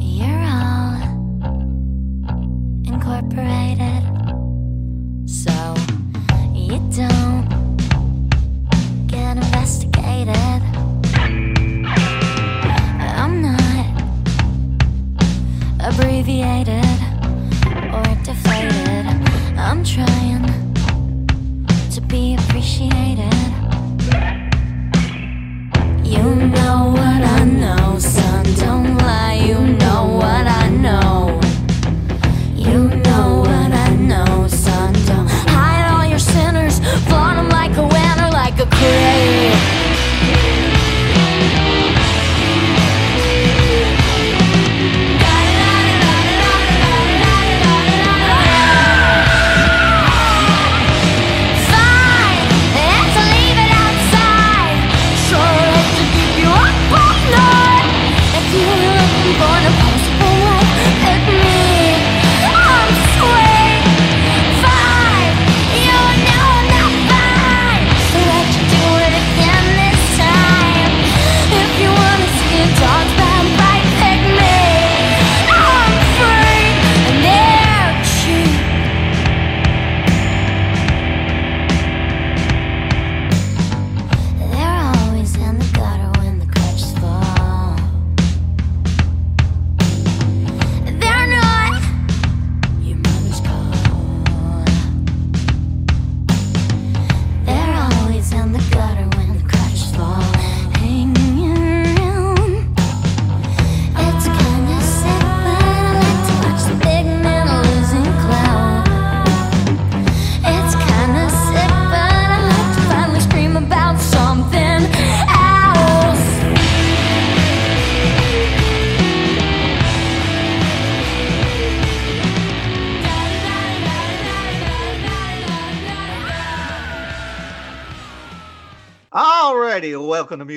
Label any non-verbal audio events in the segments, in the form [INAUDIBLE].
You're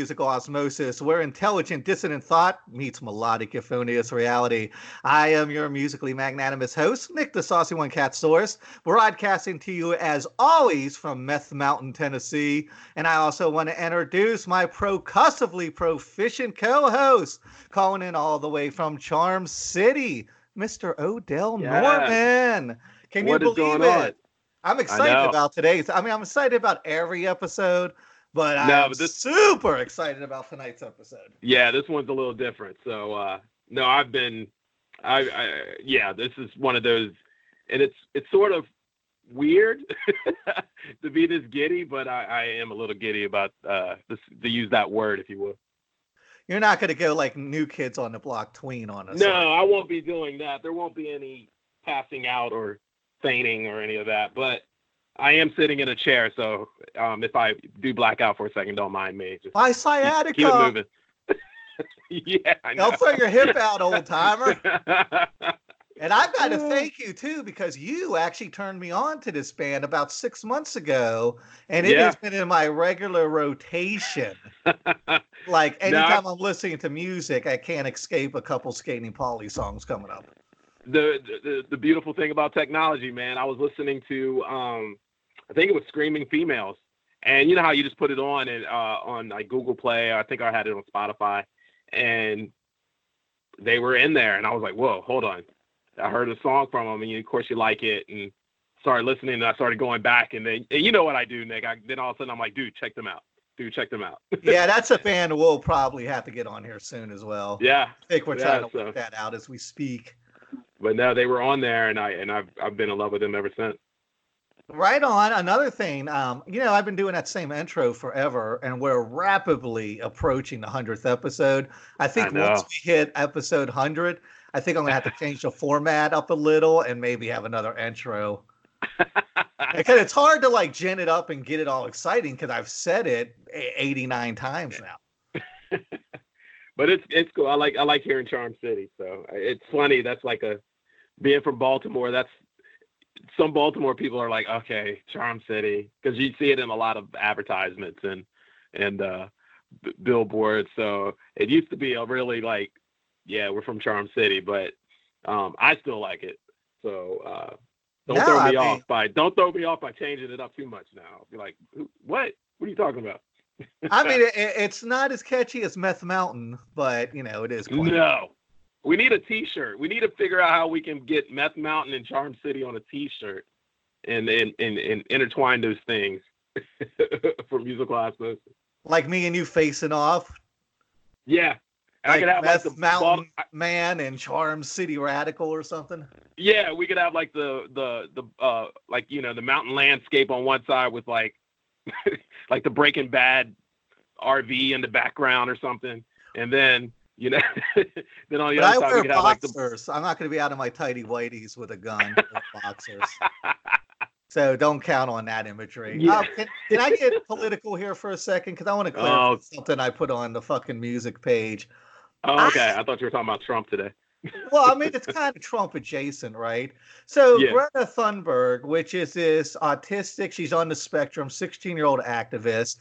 Musical Osmosis, where intelligent dissonant thought meets melodic euphonious reality. I am your musically magnanimous host, Nick the Saucy One Cat Source, broadcasting to you as always from Meth Mountain, Tennessee. And I also want to introduce my procussively proficient co-host, calling in all the way from Charm City, Mr. Odell Yeah. Norman. Can What you believe it? on? I'm excited about today's. I mean, I'm excited about every episode, but No, I'm but this- super excited about tonight's episode. Yeah, this one's a little different. So uh no, I've been I, I yeah, this is one of those and it's it's sort of weird [LAUGHS] to be this giddy, but I, I am a little giddy about uh this to use that word if you will. You're not going to go like new kids on the block tween on us. No, you? I won't be doing that. There won't be any passing out or fainting or any of that, but I am sitting in a chair, so um if I do black out for a second, don't mind me. Just My sciatica. keep it moving. [LAUGHS] yeah, I know. Don't throw your hip out, old timer. [LAUGHS] And I've got to thank you too because you actually turned me on to this band about six months ago, and it Yeah. has been in my regular rotation. [LAUGHS] Like anytime I'm listening to music, I can't escape a couple Skating Polly songs coming up. the, the the beautiful thing about technology, man. I was listening to um I think it was Screaming Females. And you know how you just put it on and uh on like Google Play, I think I had it on Spotify and they were in there and I was like, "Whoa, hold on." I heard a song from them and you, of course you like it and started listening and I started going back and then and you know what I do, Nick. I, then all of a sudden I'm like, "Dude, check them out. Dude, check them out." [LAUGHS] yeah, that's a band we'll probably have to get on here soon as well. yeah. I think we're Yeah, trying to so- work that out as we speak. But no, they were on there and I and I've I've been in love with them ever since. Right on. Another thing, um, you know, I've been doing that same intro forever, and we're rapidly approaching the hundredth episode. I think once we hit episode hundred, I think I'm gonna have to change the format up a little and maybe have another intro. [LAUGHS] Because it's hard to like gin it up and get it all exciting because I've said it 89 times now. [LAUGHS] but it's it's cool. I like I like hearing Charm City. So it's funny. That's like a being from Baltimore. That's some Baltimore people are like, okay, Charm City, because you see it in a lot of advertisements and and uh, b- billboards. So it used to be a really like, yeah, we're from Charm City, but um, I still like it. So uh, don't No, throw I me mean- off by don't throw me off by changing it up too much now. Be like, what? What are you talking about? I mean, [LAUGHS] it, it's not as catchy as Meth Mountain, but you know, it is quite. No, We need a T-shirt. We need to figure out how we can get Meth Mountain and Charm City on a T-shirt, and and and, and intertwine those things [LAUGHS] for musical osmosis. Like me and you facing off. Yeah, And I could have like Meth the Mountain ball- Man and Charm City Radical or something. Yeah, we could have like the the the uh like you know the mountain landscape on one side with like [LAUGHS] like the Breaking Bad RV in the background or something, and then you know [LAUGHS] then on the But I other side we could have like the boxers. I'm not going to be out of my tidy whities with a gun [LAUGHS] or boxers. So don't count on that imagery. Yeah. Uh, can, can I get political here for a second? Because I want to clarify Oh. something I put on the fucking music page. oh, okay. I thought you were talking about Trump today. Well, I mean, [LAUGHS] it's kind of Trump adjacent, right? So Yeah. Greta Thunberg, which is this autistic, she's on the spectrum, 16 year old activist,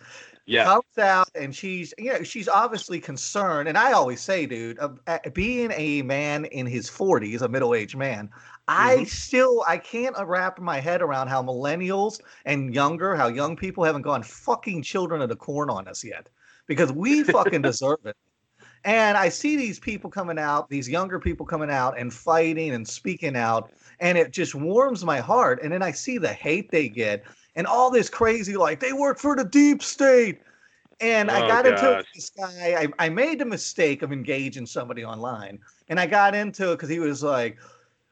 Yeah, comes out and she's you know she's obviously concerned and i always say dude uh, uh, being a man in his 40s a middle-aged man i Mhm. still i can't wrap my head around how millennials and younger how young people haven't gone fucking children of the corn on us yet because we [LAUGHS] fucking deserve it and i see these people coming out these younger people coming out and fighting and speaking out and it just warms my heart and then i see the hate they get and all this crazy like they work for the deep state and i Oh, got into it with gosh. this guy I, I made the mistake of engaging somebody online and i got into it because he was like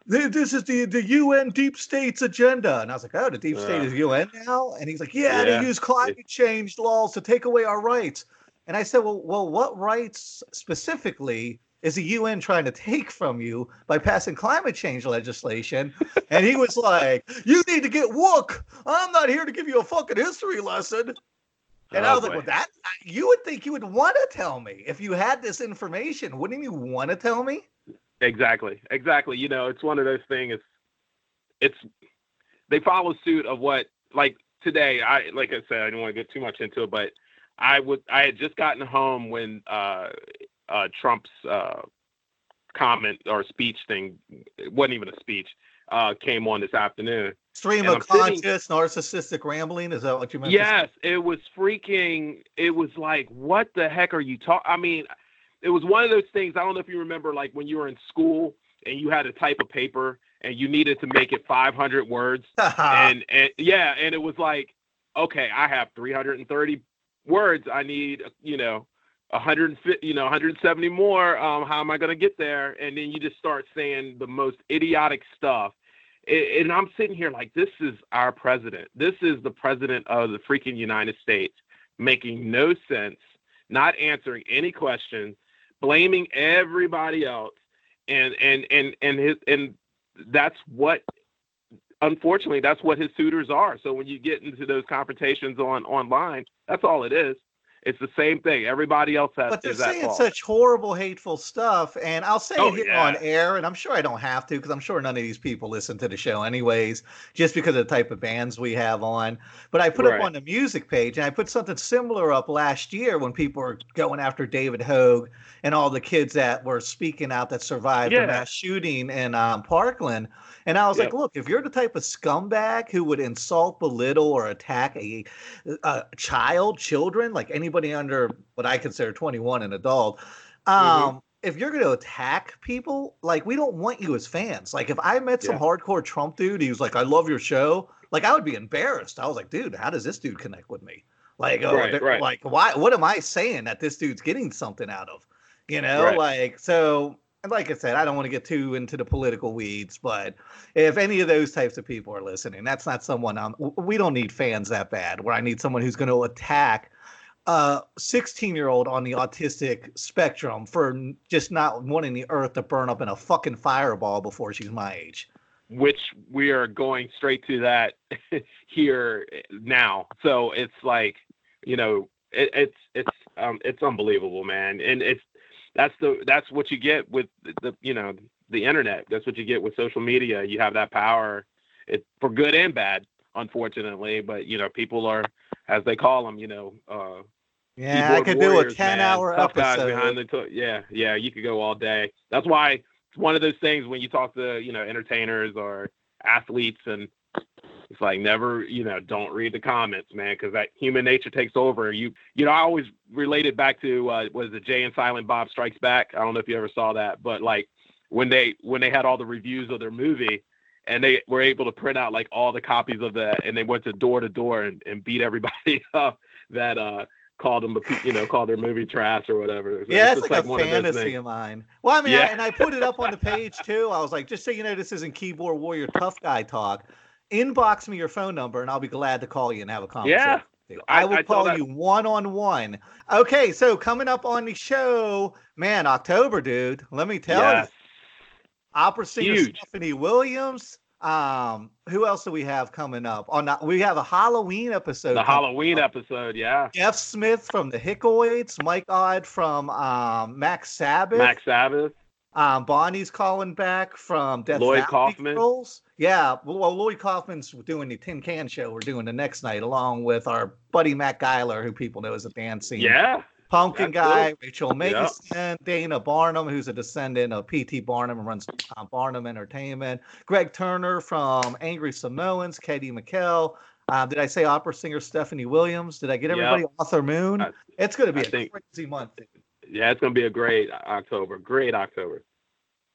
this is the, the un deep state's agenda and i was like oh the deep state Uh. is un now and he's like yeah, Yeah. they use climate change laws to take away our rights and i said well, well what rights specifically is the UN trying to take from you by passing climate change legislation? And he was like, You need to get woke. I'm not here to give you a fucking history lesson. And I Oh, was like. Well, that you would think you would want to tell me if you had this information. Wouldn't you want to tell me? Exactly. Exactly. You know, it's one of those things. It's it's they follow suit of what like today. I like I said, I don't want to get too much into it, but I would I had just gotten home when uh, uh, Trump's uh, comment or speech thing. It wasn't even a speech. Uh, came on this afternoon. Stream And of I'm sitting- conscious, narcissistic rambling. Is that what you meant? Yes, it was freaking. It was like, what the heck are you talking? I mean, it was one of those things. I don't know if you remember, like when you were in school and you had to type a paper and you needed to make it 500 words, [LAUGHS] and and yeah, and it was like, okay, I have 330 words. I need, you know, 150, you know, 170 more. Um, how am I going to get there? And then you just start saying the most idiotic stuff. And I'm sitting here like, this is our president. This is the president of the freaking United States, making no sense, not answering any questions, blaming everybody else, and and and and his and that's what unfortunately that's what his suitors are so when you get into those confrontations on online that's all it is it's the same thing everybody else has but they're saying fault. such horrible, hateful stuff, and I'll say Oh, it yeah. on air, and I'm sure I don't have to because I'm sure none of these people listen to the show anyways, just because of the type of bands we have on. But I put Right. up on the music page, and I put something similar up last year when people were going after David Hogg and all the kids that were speaking out that survived Yeah. the mass shooting in um, Parkland. And I was like, look, if you're the type of scumbag who would insult, belittle, or attack a, a child, children, like anybody under what I consider 21 an adult, um, if you're going to attack people, like we don't want you as fans. Like if I met some Yeah. hardcore Trump dude, he was like, "I love your show," like I would be embarrassed. I was like, "Dude, how does this dude connect with me?" Like, oh, Right, right. like why? What am I saying that this dude's getting something out of? You know, Right. like so. And like I said, I don't want to get too into the political weeds, but if any of those types of people are listening, that's not someone I'm. We don't need fans that bad. Where I need someone who's going to attack a 16 year old on the autistic spectrum for just not wanting the earth to burn up in a fucking fireball before she's my age. which we are going straight to that [LAUGHS] here now. So it's like, you know, it, it's it's um it's unbelievable, man, and it's that's the that's what you get with the you know the internet. That's what you get with social media. You have that power, it for good and bad, unfortunately. But you know, people are as they call them, you know. uh Yeah, I could do a 10 man. hour Tough guys episode. behind the to- yeah, yeah, you could go all day. That's why it's one of those things when you talk to you know entertainers or athletes, and it's like never you know don't read the comments, man, because that human nature takes over. You you know I always related back to uh, was it Jay and Silent Bob Strikes Back. I don't know if you ever saw that, but like when they when they had all the reviews of their movie and they were able to print out like all the copies of that and they went to door to door and, and beat everybody [LAUGHS] up that uh called them a you know called their movie trash or whatever. So Yeah, it's it's just like, a of fantasy things. of mine. Well, I mean, I, and I put it up on the page too. I was like, just so you know, this isn't keyboard warrior tough guy talk. Inbox me your phone number, and I'll be glad to call you and have a conversation. Yeah. I, I- will I call you one on one. Okay, so coming up on the show, man, October, dude. Let me tell Yes. you, opera singer Huge. Stephanie Williams. Um, who else do we have coming up? On the, we have a Halloween episode. The Halloween up. episode, yeah. Jeff Smith from the Hickoids, Mike Odd from um, Max Sabbath, Max Sabbath. um, Bonnie's calling back from Death Lloyd Valley Kaufman. Patrols. Yeah, well, Lloyd Kaufman's doing the Tin Can Show. We're doing the next night along with our buddy Matt Geiler, who people know as a scene. Yeah. Pumpkin Guy. Rachel Mason, Dana Barnum, who's a descendant of P.T. Barnum and runs uh, Barnum Entertainment, Gregg Turner from Angry Samoans, Katie McKell. Uh, did I say opera singer Stephanie Williams? Did I get Yep. everybody? Arthur Moon. I- it's going to be I a think- crazy month. Yeah, it's gonna be a great October. Great October.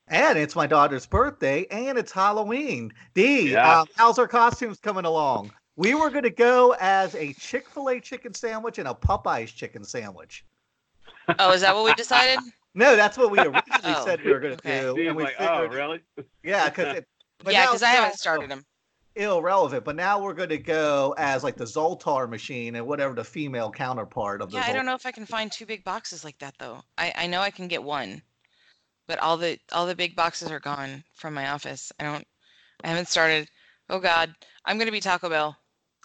And it's my daughter's birthday, and it's Halloween. D, Yeah. um, how's our costumes coming along? We were going to go as a Chick fil A chicken sandwich and a Popeye's chicken sandwich. Oh, is that what we decided? [LAUGHS] No, that's what we originally [LAUGHS] Oh, said we were going to okay. do. Steve's and we like, oh, really? yeah, because [LAUGHS] it. but yeah, because I haven't started them. Irrelevant, but now we're going to go as like the Zoltar machine and whatever the female counterpart of the. Yeah, I don't know if I can find two big boxes like that though. I I know I can get one, but all the all the big boxes are gone from my office. I don't. I haven't started. Oh God, I'm gonna be Taco Bell.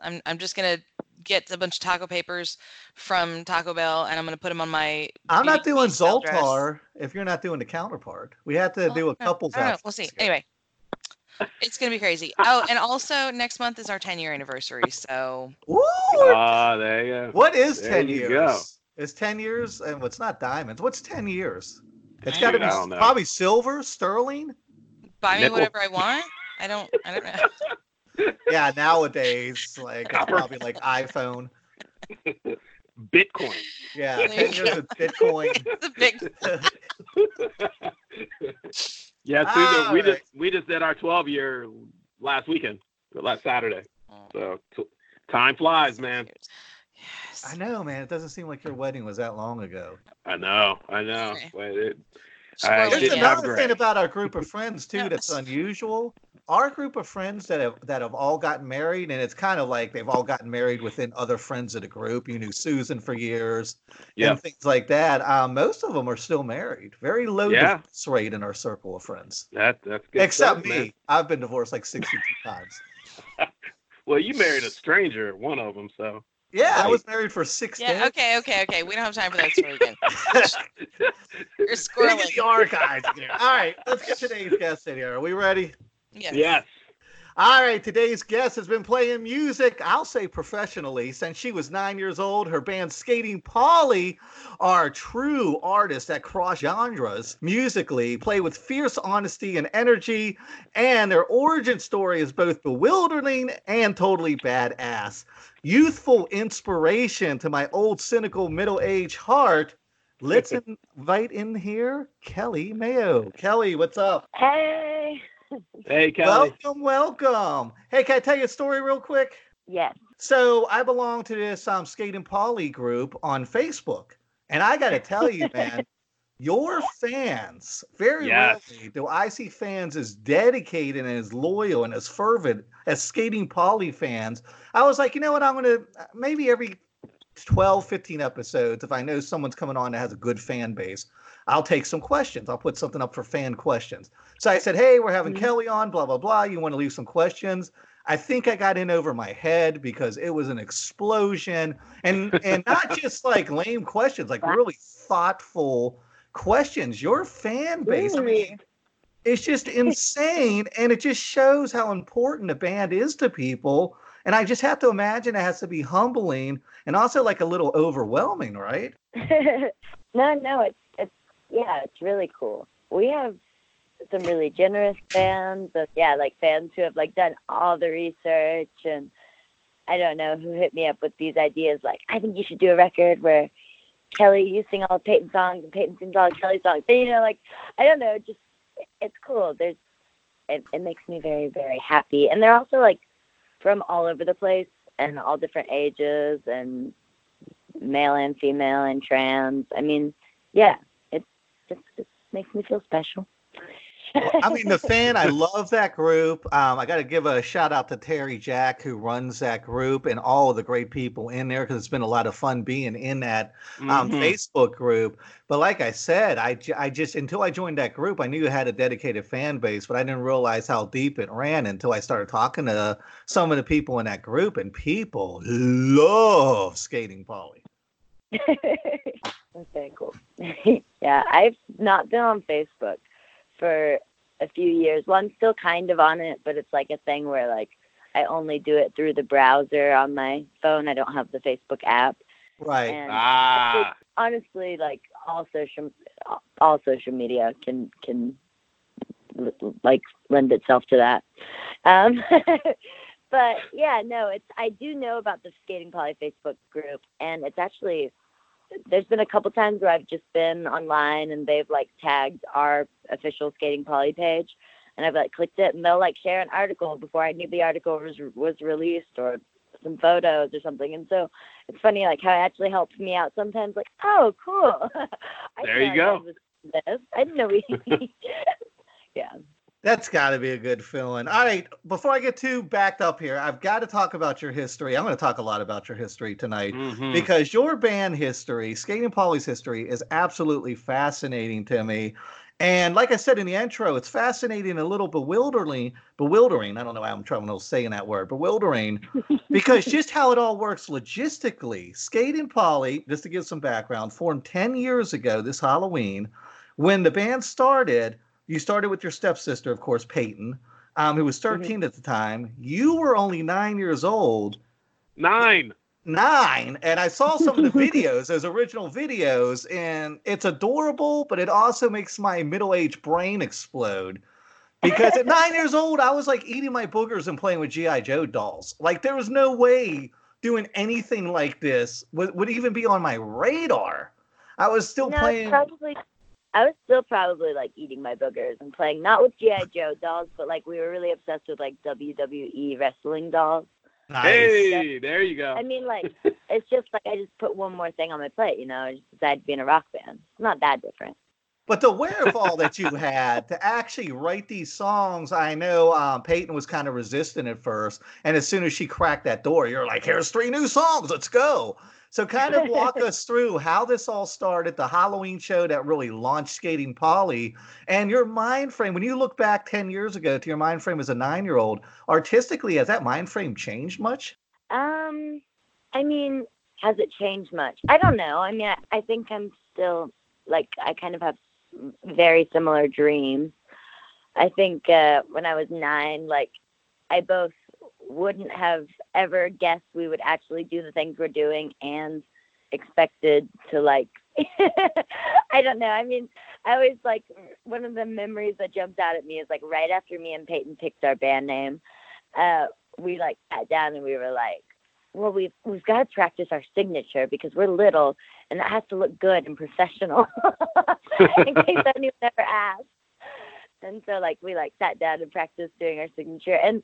I'm I'm just gonna get a bunch of taco papers from Taco Bell and I'm gonna put them on my. I'm not doing style dress. Zoltar if you're not doing the counterpart. We have to Well, do a no, couple's I don't know. outfit We'll see. together. Anyway, it's gonna be crazy. Oh, and also next month is our 10 year anniversary. So Woo! Ah, there you go. What is There 10 you years? go. It's 10 years and what's not diamonds. What's 10 years? It's got to be probably silver, sterling. buy me Nickel. whatever I want. I don't. I don't know. [LAUGHS] Yeah, nowadays, like it's probably like iPhone. Bitcoin. Yeah, There 10 years of Bitcoin. [LAUGHS] the big. [LAUGHS] yeah, Susan, we All just we just did our 12 year last weekend, last Saturday. So t- time flies, man. Yes. I know, man. It doesn't seem like your wedding was that long ago. I know, I know. Okay. But it, I There's didn't again. have another thing about our group of [LAUGHS] friends too that's unusual. Our group of friends that have that have all gotten married, and it's kind of like they've all gotten married within other friends of the group. You knew Susan for years, Yeah. and things like that. Um, most of them are still married. Very low Yeah. divorce rate in our circle of friends, That that's good. except stuff, me. man. I've been divorced like sixty-two [LAUGHS] times. [LAUGHS] Well, you married a stranger, one of them, so. Yeah, I was married for six Yeah. days. Okay. Okay. Okay. We don't have time for that story again. You're Dig in squirreling. the archives here. All right, let's get today's guest in here. Are we ready? Yes. yes. All right, today's guest has been playing music, I'll say professionally, since she was nine years old. Her band Skating Polly are true artists that cross genres musically, play with fierce honesty and energy, and their origin story is both bewildering and totally badass. Youthful inspiration to my old cynical middle aged heart. Let's [LAUGHS] invite in here Kelli Mayo. Kelli, what's up? Hey. [LAUGHS] Hey, Kelli. Welcome, welcome. Hey, can I tell you a story real quick? Yes. So I belong to this um, Skating Polly group on Facebook, and I got to tell you, [LAUGHS] man, your fans very Yes. rarely do I see fans as dedicated and as loyal and as fervent as Skating Polly fans. I was like, you know what? I'm gonna maybe every 12, 15 episodes, if I know someone's coming on that has a good fan base, I'll take some questions. I'll put something up for fan questions. So I said, hey, we're having Mhm. Kelli on, blah, blah, blah. You want to leave some questions? I think I got in over my head because it was an explosion and and not [LAUGHS] just like lame questions, like really thoughtful questions. Your fan base, I mean, it's just [LAUGHS] insane and it just shows how important a band is to people. And I just have to imagine it has to be humbling and also like a little overwhelming, right? [LAUGHS] no, no, it's it's yeah, it's really cool. We have some really generous fans, but yeah, like fans who have like done all the research and I don't know who hit me up with these ideas like I think you should do a record where Kelli you sing all Peyton songs and Peyton sings all Kelli songs. But, you know, like I don't know, just it's cool. There's it, it makes me very very happy, and they're also like from all over the place and all different ages and male and female and trans. I mean, yeah, it just makes me feel special. I mean, the fan, I love that group. Um, I got to give a shout out to Terry Jack, who runs that group, and all of the great people in there because it's been a lot of fun being in that um, Mhm. Facebook group. But like I said, I, j- I just, until I joined that group, I knew it had a dedicated fan base, but I didn't realize how deep it ran until I started talking to some of the people in that group, and people love skating Polly. [LAUGHS] okay, cool. [LAUGHS] yeah, I've not been on Facebook for a few years. Well, I'm still kind of on it, but it's like a thing where like I only do it through the browser on my phone. I don't have the Facebook app. Right. And Ah, honestly, like all social all social media can can like lend itself to that. Um, [LAUGHS] but yeah, no, it's I do know about the Skating Polly Facebook group, and it's actually there's been a couple times where I've just been online and they've like tagged our official Skating Polly page, and I've like clicked it, and they'll like share an article before I knew the article was was released or some photos or something, and so it's funny like how it actually helps me out sometimes. Like, oh, cool. [LAUGHS] There you go. I This. I didn't know we. [LAUGHS] yeah. That's got to be a good feeling. All right, before I get too backed up here, I've got to talk about your history. I'm going to talk a lot about your history tonight mhm. because your band history, Skating Polly's history, is absolutely fascinating to me. And like I said in the intro, it's fascinating, a little bewildering, bewildering. I don't know why I'm trying to saying that word, bewildering, [LAUGHS] because just how it all works logistically. Skating Polly, just to give some background, formed 10 years ago this Halloween. When the band started, you started with your stepsister, of course, Peyton, um, who was 13 at the time. You were only nine years old nine. nine and i saw some of the [LAUGHS] videos those original videos and it's adorable but it also makes my middle-aged brain explode because at nine years old i was like eating my boogers and playing with gi joe dolls like there was no way doing anything like this would, would even be on my radar i was still no, playing probably. I was still probably like eating my boogers and playing not with GI Joe dolls, but like we were really obsessed with like WWE wrestling dolls. nice. Hey, there you go. I mean, like [LAUGHS] it's just like I just put one more thing on my plate, you know. I just decided to be in a rock band. It's not that different. But the wherewithal that you [LAUGHS] had to actually write these songs, I know um, Peyton was kind of resistant at first. And as soon as she cracked that door, you're like, here's three new songs, let's go. So, kind of walk [LAUGHS] us through how this all started, the Halloween show that really launched Skating Polly, and your mind frame. When you look back 10 years ago to your mind frame as a nine year old, artistically, has that mind frame changed much? Um, I mean, has it changed much? I don't know. I mean, I, I think I'm still like I kind of have very similar dreams. I think uh, when I was nine, like I both wouldn't have ever guessed we would actually do the things we're doing and expected to like [LAUGHS] I don't know. I mean, I always like one of the memories that jumps out at me is like right after me and Peyton picked our band name, uh, we like sat down and we were like, well, we've we've got to practice our signature because we're little and that has to look good and professional [LAUGHS] in case anyone ever asks. And so like we like sat down and practiced doing our signature and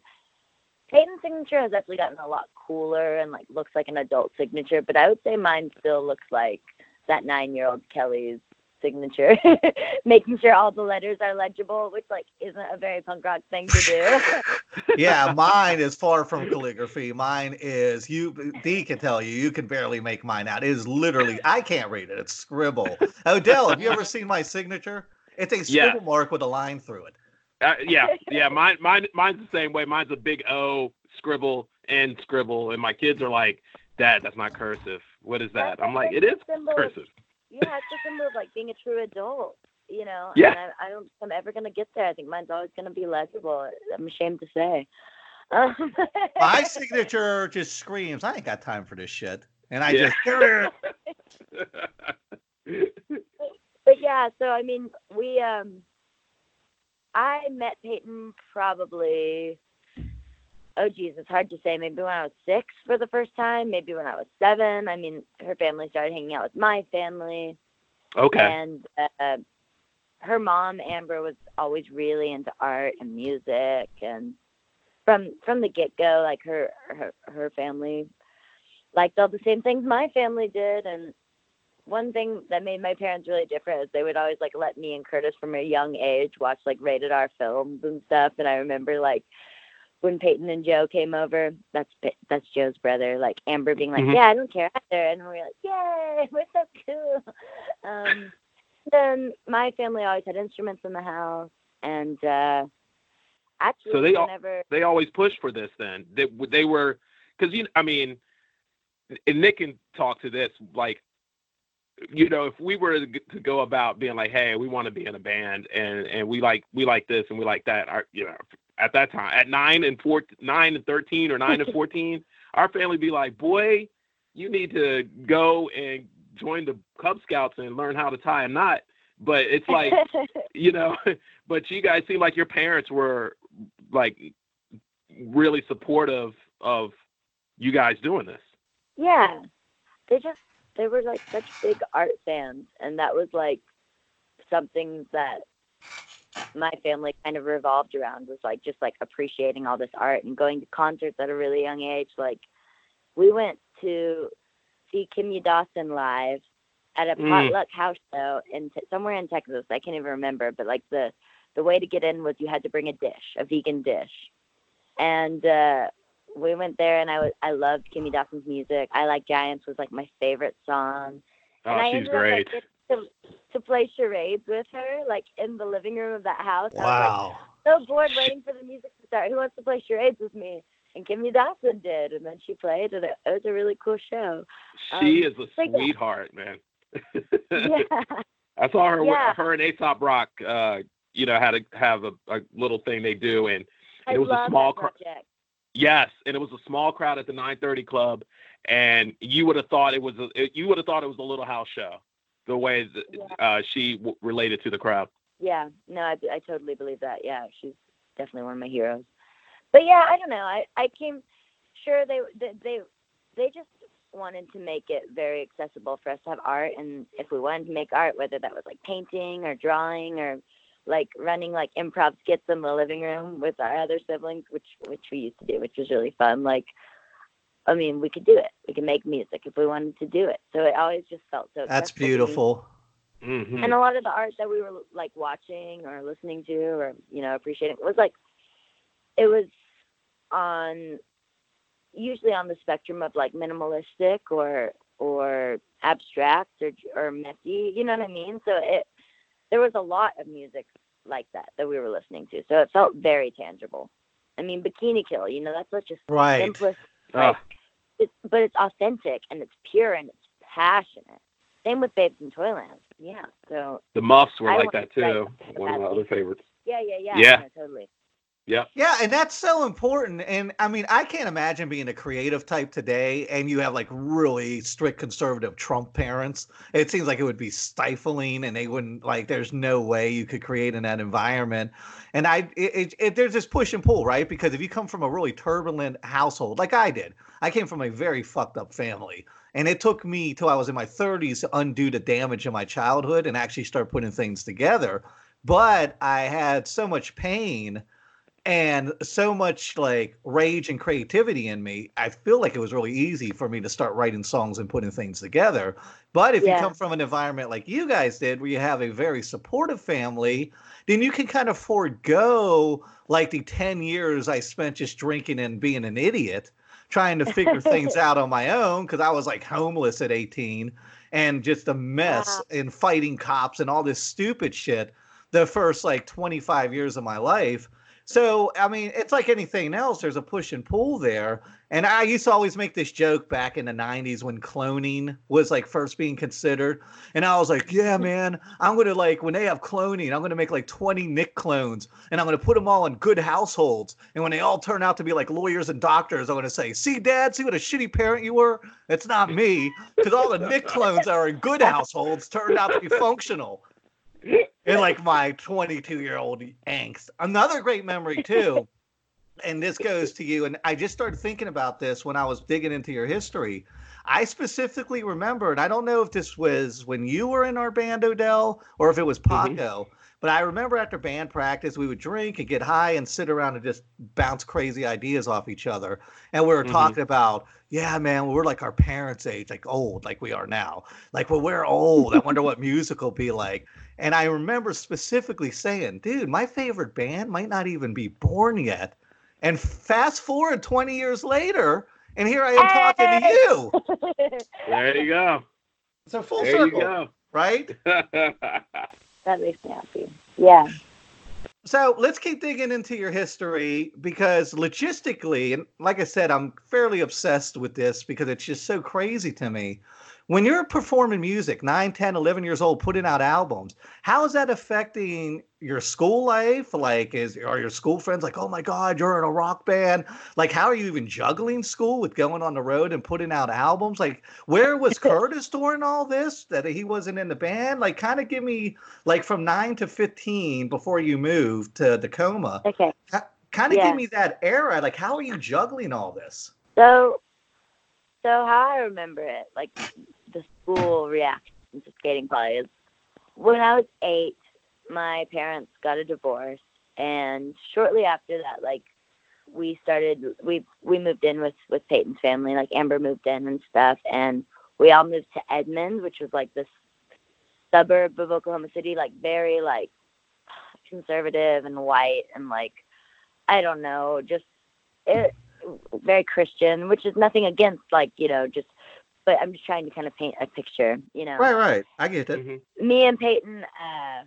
Peyton's signature has actually gotten a lot cooler and like looks like an adult signature, but I would say mine still looks like that nine year old Kelli's signature, [LAUGHS] making sure all the letters are legible, which like isn't a very punk rock thing to do. [LAUGHS] yeah, mine is far from calligraphy. Mine is you. Dee can tell you, you can barely make mine out. It is literally, I can't read it. It's scribble. Odell, have you ever seen my signature? It's a Yeah. scribble mark with a line through it. Uh, yeah, [LAUGHS] yeah. Mine, mine, mine's the same way. Mine's a big O, scribble and scribble, and my kids are like, "Dad, that's not cursive. What is that?" I'm like, "It is Symbol of- cursive." yeah, it's a symbol of like being a true adult, you know. Yeah. And I, I don't. I'm ever gonna get there. I think mine's always gonna be legible. I'm ashamed to say. Um, [LAUGHS] My signature just screams, I ain't got time for this shit. And I Yeah. [LAUGHS] just, but yeah, so I mean, we um, I met Peyton probably. Oh geez, it's hard to say. Maybe when I was six for the first time. Maybe when I was seven. I mean, her family started hanging out with my family. okay. and uh, her mom Amber was always really into art and music and from from the get go like her her her family liked all the same things my family did and one thing that made my parents really different is they would always like let me and Kurtis from a young age watch like rated R films and stuff and I remember like when Peyton and Joe came over, that's that's Joe's brother. Like Amber being like, Mhm. "Yeah, I don't care either," and we are like, "Yay, [LAUGHS] we're so cool." Um, then my family always had instruments in the house, and uh, actually, So they whenever they always pushed for this then they, they were because you i mean and nick can talk to this like you know if we were to go about being like hey we want to be in a band and and we like we like this and we like that our you know at that time at nine and four nine and 13 or nine and [LAUGHS] 14 our family be like boy you need to go and join the cub scouts and learn how to tie a knot. But it's like [LAUGHS] you know [LAUGHS] but you guys seem like your parents were like really supportive of you guys doing this. Yeah, they just they were like such big art fans, and that was like something that my family kind of revolved around was like just like appreciating all this art and going to concerts at a really young age. Like we went to see Kimya Dawson live at a Mm. potluck house show in te- somewhere in Texas. I can't even remember, but like the the way to get in was you had to bring a dish, a vegan dish, and uh, we went there and I was I loved Kimya Dawson's music. I Like Giants was like my favorite song. and oh I she's ended up, great like, to, to play charades with her, like in the living room of that house. I was Wow. like so bored waiting for the music to start. Who wants to play charades with me? And Kimya Dawson did, and then she played, and it, it was a really cool show. she um, is a so yeah. sweetheart man Yeah, [LAUGHS] i saw her Yeah. her and aesop rock uh you know had to have a, a little thing they do and I It was a small that cr- project. Yes, and it was a small crowd at the 930 Club, and you would have thought it was a, you would have thought it was a little house show, the way that, Yeah. uh, she w- related to the crowd. Yeah, no, I, I totally believe that. Yeah, she's definitely one of my heroes. But yeah, I don't know. I, I came sure they they they, they just wanted to make it very accessible for us to have art, and if we wanted to make art, whether that was like painting or drawing or like running like improv skits in the living room with our other siblings, which which we used to do, which was really fun. Like, I mean, we could do it. We could make music if we wanted to do it. So it always just felt so. That's accessible to me. beautiful. hmm and a lot of the art that we were like watching or listening to or you know appreciating was like it was on usually on the spectrum of like minimalistic or or abstract or or messy you know what i mean so it there was a lot of music like that that we were listening to so it felt very tangible i mean bikini kill you know that's such a Right. simplest like, it's, but it's authentic and it's pure and it's passionate same with babes in toyland yeah so the Muffs were I like that too. something One of my other favorites. Yeah, yeah, yeah. Yeah. no, totally. Yep. Yeah, and that's so important. And I mean, I can't imagine being a creative type today and you have like really strict conservative Trump parents. It seems like it would be stifling and they wouldn't like there's no way you could create in that environment. And I it, it, it there's this push and pull, right? Because if you come from a really turbulent household like I did. I came from a very fucked up family. And it took me till I was in my 30s to undo the damage in my childhood and actually start putting things together. But I had so much pain and so much like rage and creativity in me i feel like it was really easy for me to start writing songs and putting things together but if Yeah. you come from an environment like you guys did where you have a very supportive family then you can kind of forego like the 10 years i spent just drinking and being an idiot trying to figure things [LAUGHS] out on my own because i was like homeless at 18 and just a mess Wow. and fighting cops and all this stupid shit the first like 25 years of my life so, I mean, it's like anything else. There's a push and pull there. And I used to always make this joke back in the 90s when cloning was like first being considered. And I was like, yeah, [LAUGHS] man, I'm going to like, when they have cloning, I'm going to make like 20 Nick clones and I'm going to put them all in good households. And when they all turn out to be like lawyers and doctors, I'm going to say, see, dad, see what a shitty parent you were? It's not me. Because all the Nick [LAUGHS] clones that are in good households turned out to be functional in like my 22 year old angst. Another great memory too, and this goes to you. And I just started thinking about this when I was digging into your history. I specifically remember, and I don't know if this was when you were in our band, Odell, or if it was Mhm. Paco, But I remember after band practice, we would drink and get high and sit around and just bounce crazy ideas off each other. And we were Mhm. talking about, yeah, man, we're like our parents' age, like old, like we are now. Like when we're old, I wonder what music will be like. And I remember specifically saying, dude, my favorite band might not even be born yet. And fast forward 20 years later, and here I am talking to you. [LAUGHS] There you go. It's a full There circle, you right? [LAUGHS] that makes me happy. Yeah. So let's keep digging into your history because logistically, and like I said, I'm fairly obsessed with this because it's just so crazy to me. When you're performing music, 9, 10, 11 years old, putting out albums, how is that affecting your school life? Like, is are your school friends like, oh my God, you're in a rock band? Like, how are you even juggling school with going on the road and putting out albums? Like, where was [LAUGHS] Kurtis during all this that he wasn't in the band? Like, kind of give me like from nine to 15 before you moved to Tacoma, Okay. kind of Yeah. give me that era. Like, how are you juggling all this? So, so how I remember it, like the school reaction to Skating Polly is when I was eight, my parents got a divorce, and shortly after that, like we started, we we moved in with with Peyton's family, like Amber moved in and stuff, and we all moved to Edmond, which was like this suburb of Oklahoma City, like very like conservative and white and like I don't know, just it very Christian, which is nothing against like, you know, just but I'm just trying to kind of paint a picture, you know. Right, right. I get it. Mhm. Me and Peyton, uh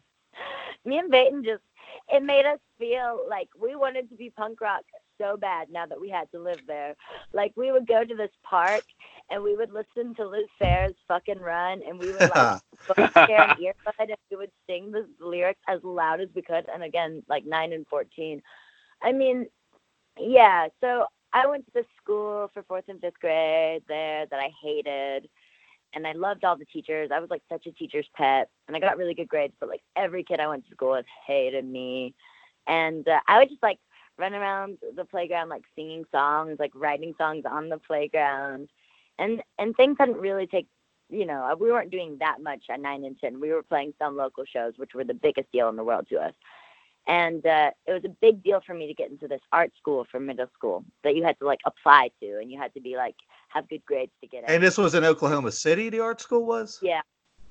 me and Peyton just it made us feel like we wanted to be punk rock so bad now that we had to live there. Like we would go to this park and we would listen to Liz Phair's fucking run and we would like [LAUGHS] both share an earbud and we would sing the lyrics as loud as we could. And again, like nine and fourteen. I mean, yeah. So I went to the school for fourth and fifth grade there that I hated, and I loved all the teachers. I was like such a teacher's pet, and I got really good grades. But like every kid I went to school with hated me, and uh, I would just like run around the playground like singing songs, like writing songs on the playground, and and things hadn't really take. You know, we weren't doing that much at nine and ten. We were playing some local shows, which were the biggest deal in the world to us and uh, it was a big deal for me to get into this art school for middle school that you had to like apply to and you had to be like have good grades to get in. And this was in Oklahoma City, the art school was? yeah.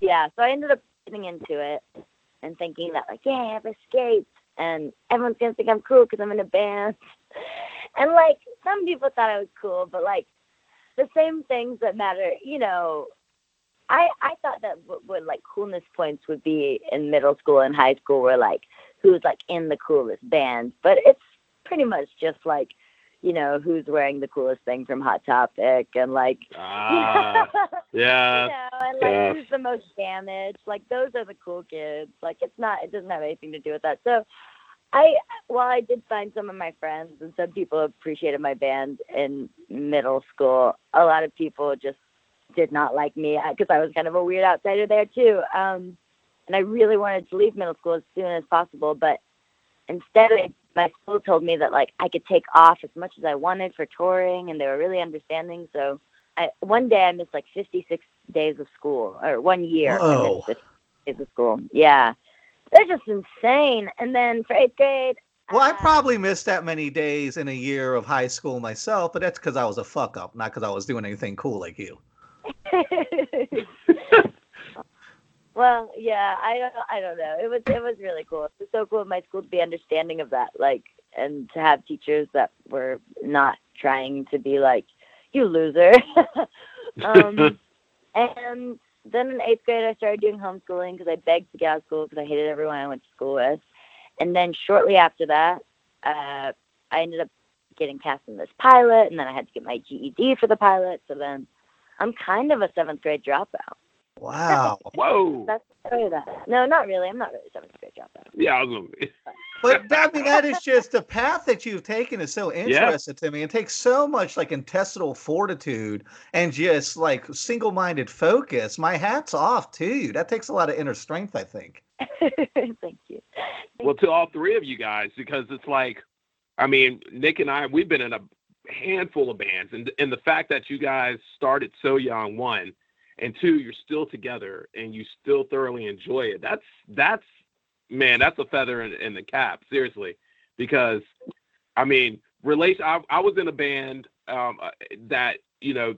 Yeah so i ended up getting into it and thinking that like yeah i have skate and everyone's gonna think i'm cool because i'm in a band. [LAUGHS] And like some people thought i was cool but like the same things that matter you know i i thought that what, what like coolness points would be in middle school and high school were like who's like in the coolest band but it's pretty much just like you know who's wearing the coolest thing from hot topic and like [LAUGHS] Ah, yeah. you know, and like yeah. who's the most damaged. Like those are the cool kids. Like it's not. It doesn't have anything to do with that. So, I while I did find some of my friends and some people appreciated my band in middle school, a lot of people just did not like me because I was kind of a weird outsider there too. Um, and I really wanted to leave middle school as soon as possible, but instead my school told me that like I could take off as much as I wanted for touring, and they were really understanding. So I, one day I missed like 56 days of school, or one year I missed days of school. Yeah, they're just insane. And then for eighth grade, Well, I uh, probably missed that many days in a year of high school myself, but that's because I was a fuck up, not because I was doing anything cool like you. [LAUGHS] well, yeah, I don't, I don't know. It was, it was really cool. It was so cool of my school to be understanding of that, like, and to have teachers that were not trying to be like, you loser. [LAUGHS] um, [LAUGHS] and then in eighth grade, I started doing homeschooling because I begged to get out of school because I hated everyone I went to school with. And then shortly after that, uh, I ended up getting cast in this pilot, and then I had to get my GED for the pilot. So then I'm kind of a seventh grade dropout. Wow. Whoa. That's the story of that. No, not really. I'm not really doing a seventh grade dropout. Yeah, I was gonna. be. [LAUGHS] but I mean, that is just the path that you've taken is so interesting to me. It takes so much like intestinal fortitude and just like single-minded focus. My hat's off to you. That takes a lot of inner strength, I think. [LAUGHS] Thank you. well to all three of you guys because it's like i mean nick and i we've been in a handful of bands and and the fact that you guys started so young one and two you're still together and you still thoroughly enjoy it that's that's man, that's a feather in, in the cap, seriously, because I mean, relation. I, I was in a band um, uh, that you know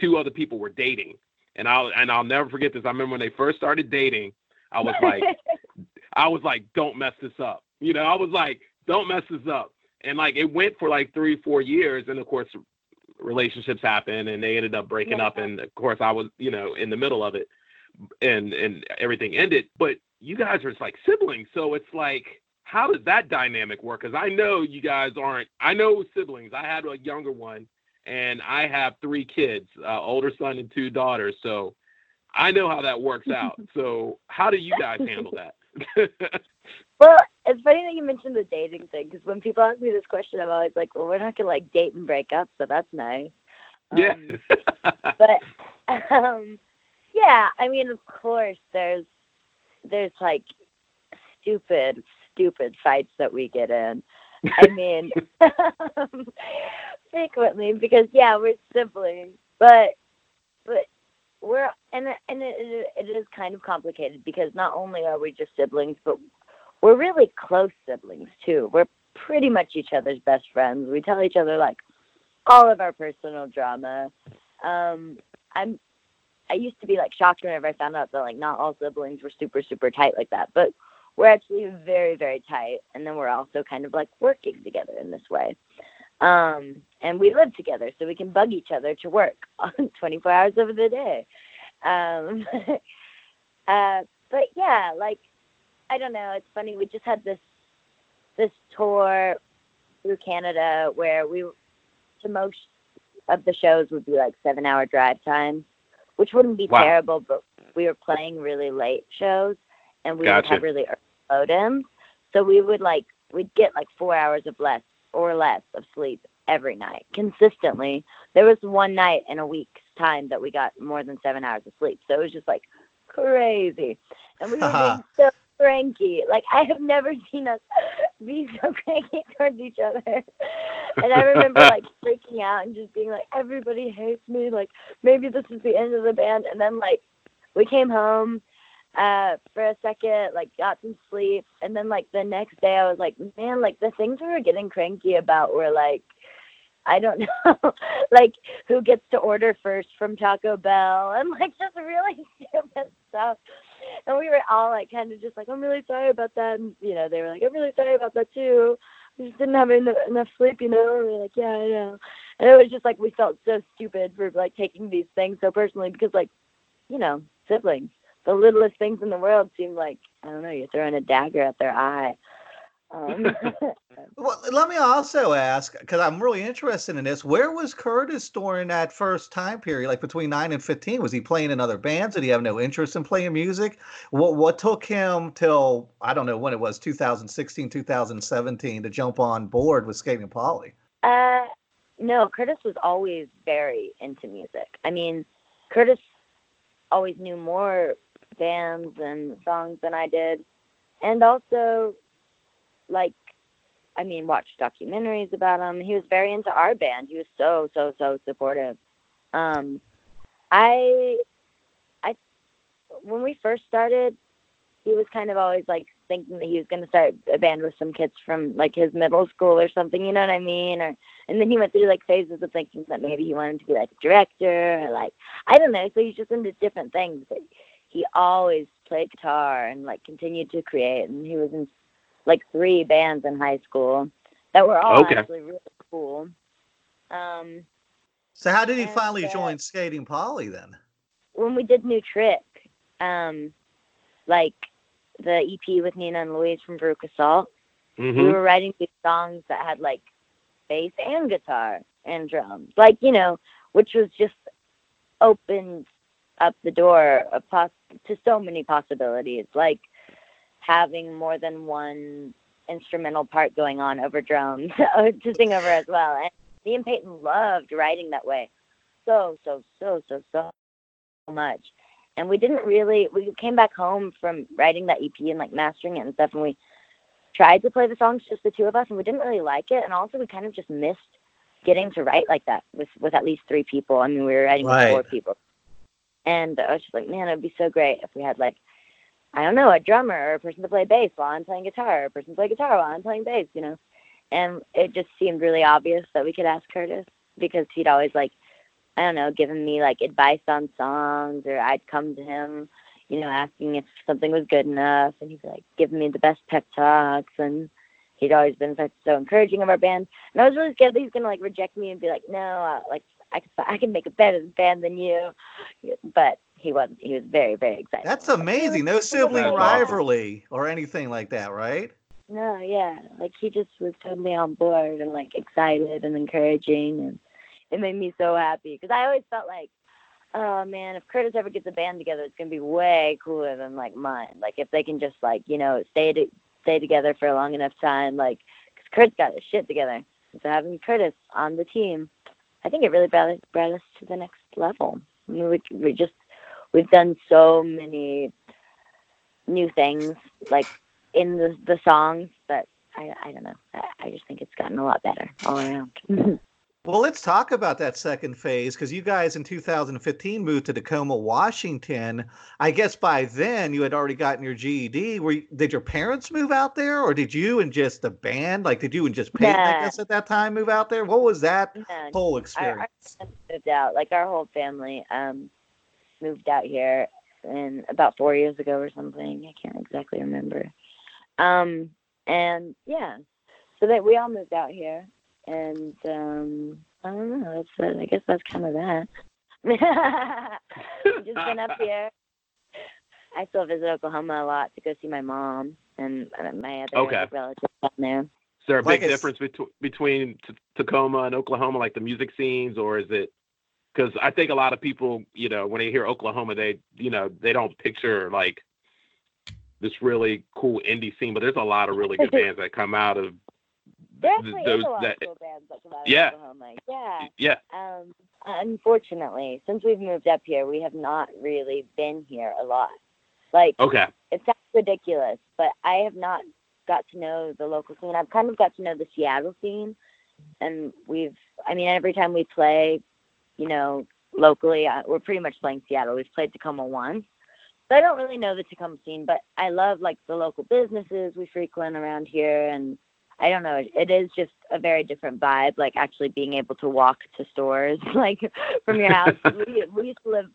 two other people were dating, and I'll and I'll never forget this. I remember when they first started dating, I was like, [LAUGHS] I was like, don't mess this up. You know, I was like, don't mess this up. And like it went for like three, four years, and of course, relationships happen, and they ended up breaking up. And of course, I was, you know, in the middle of it, and and everything ended. But you guys are just like siblings, so it's like, how does that dynamic work? Because I know you guys aren't. I know siblings. I had a younger one, and I have three kids, uh, older son and two daughters. So I know how that works out. [LAUGHS] So how do you guys handle that? [LAUGHS] Well, it's funny that you mentioned the dating thing because when people ask me this question, I'm always like, "Well, we're not gonna like date and break up, so that's nice." yeah. Um, but [LAUGHS] um, yeah, I mean, of course, there's there's like stupid, stupid fights that we get in. I mean, [LAUGHS] [LAUGHS] frequently because yeah, we're siblings, but but we're and and it, it is kind of complicated because not only are we just siblings, but we're really close siblings too. We're pretty much each other's best friends. We tell each other like all of our personal drama. Um, I'm I used to be like shocked whenever I found out that like not all siblings were super super tight like that, but we're actually very very tight. And then we're also kind of like working together in this way. Um, and we live together, so we can bug each other to work [LAUGHS] 24 hours of the day. Um, [LAUGHS] uh, but yeah, like I don't know. It's funny. We just had this this tour through Canada where we to most of the shows would be like seven hour drive time, which wouldn't be Wow. terrible, but we were playing really late shows and we would Gotcha. have really early load-ins. So we would like we'd get like four hours of less or less of sleep every night consistently. There was one night in a week's time that we got more than seven hours of sleep. So it was just like crazy. And we were [LAUGHS] being so cranky. Like I have never [LAUGHS] seen us be so cranky towards each other. And I remember like [LAUGHS] freaking out and just being like, everybody hates me. Like maybe this is the end of the band. And then like we came home uh for a second, like got some sleep, and then like the next day I was like, man, like the things we were getting cranky about were like I don't [LAUGHS] know, like who gets to order first from Taco Bell and like just really stupid stuff. And we were all like kind of just like, I'm really sorry about that. And, you know, they were like, I'm really sorry about that too. We just didn't have enough, enough sleep, you know. And we were like, yeah, I know. And it was just like we felt so stupid for like taking these things so personally because like, you know, siblings, the littlest things in the world seem like I don't know, you're throwing a dagger at their eye. Um, [LAUGHS] Well, let me also ask, because I'm really interested in this. Where was Kurtis during that first time period, like between nine and fifteen? Was he playing in other bands? Did he have no interest in playing music? What what took him till I don't know when it was 2016, 2017 to jump on board with Skating Polly? Uh, no, Kurtis was always very into music. I mean, Kurtis always knew more bands and songs than I did, and also, like, I mean, watched documentaries about him. He was very into our band. He was so so so supportive. Um, I, I, when we first started, he was kind of always like thinking that he was going to start a band with some kids from like his middle school or something. You know what I mean? Or and then he went through like phases of thinking that maybe he wanted to be like a director or like I don't know. So he's just into different things. But he always played guitar and like continued to create. And he was in like three bands in high school that were all Okay. actually really cool. Um, So how did he finally uh, join Skating Polly then? when we did New Trick, um, like the EP with Nina and Louise from Veruca Salt, we hmm were writing these songs that had like bass and guitar and drums, like you know, which was just opened up the door of poss- to so many possibilities, like having more than one instrumental part going on over drums [LAUGHS] oh, to sing over as well. And me and Peyton loved writing that way, so so so so so much. And we didn't really. We came back home from writing that EP and like mastering it and stuff, and we tried to play the songs just the two of us and we didn't really like it and also we kind of just missed getting to write like that with with at least three people i mean we were writing with four people and i was just like man it'd be so great if we had like I don't know, a drummer or a person to play bass while I'm playing guitar, or a person to play guitar while I'm playing bass, you know. And it just seemed really obvious that we could ask Kurtis because he'd always like, I don't know, given me like advice on songs, or I'd come to him, you know, asking if something was good enough, and he'd be like giving me the best pep talks, and he'd always been so, so encouraging of our band. And I was really scared that he's gonna like reject me and be like, no, uh, like I can I can make a better band than you, but he wasn't. He was very very excited. That's amazing. No sibling rivalry or anything like that, right? No, yeah, like he just was totally on board and like excited and encouraging, and it made me so happy because I always felt like, oh man, if Kurtis ever gets a band together, it's gonna be way cooler than like mine. Like if they can just like you know stay to, stay together for a long enough time, like because Kurt's got his shit together. So having Kurtis on the team, I think it really brought, brought us to the next level. I mean, we we just we've done so many new things like in the the songs that I I don't know. I, I just think it's gotten a lot better all around. [LAUGHS] Well, let's talk about that second phase because you guys in 2015 moved to Tacoma, Washington. I guess by then you had already gotten your GED. Were you, did your parents move out there, or did you and just the band, like did you and just Peyton, I guess at that time, move out there? What was that Yeah, whole experience? our moved out. Like our whole family um moved out here in about four years ago or something. I can't exactly remember. Um and yeah. So that we all moved out here and um I don't know, that's uh, I guess that's kind of that. I've [LAUGHS] just been up here. I still visit Oklahoma a lot to go see my mom and uh, my other Okay. relatives down there. Is there a Like big it's- difference between between T- Tacoma and Oklahoma, like the music scenes, or is it? Because I think a lot of people, you know, when they hear Oklahoma, they, you know, they don't picture like this really cool indie scene, but there's a lot of really good [LAUGHS] bands that come out of th- those is a lot that. cool bands that come out of Yeah. Oklahoma. Yeah. Yeah. Um, unfortunately, since we've moved up here, we have not really been here a lot. Like, Okay. it sounds ridiculous, but I have not got to know the local scene. I've kind of got to know the Seattle scene, and we've, I mean, every time we play, you know, locally, uh, we're pretty much playing Seattle. We've played Tacoma once. So I don't really know the Tacoma scene, but I love like the local businesses we frequent around here, and I don't know, it, it is just a very different vibe. Like actually being able to walk to stores, [LAUGHS] like from your house. [LAUGHS] we, we used to live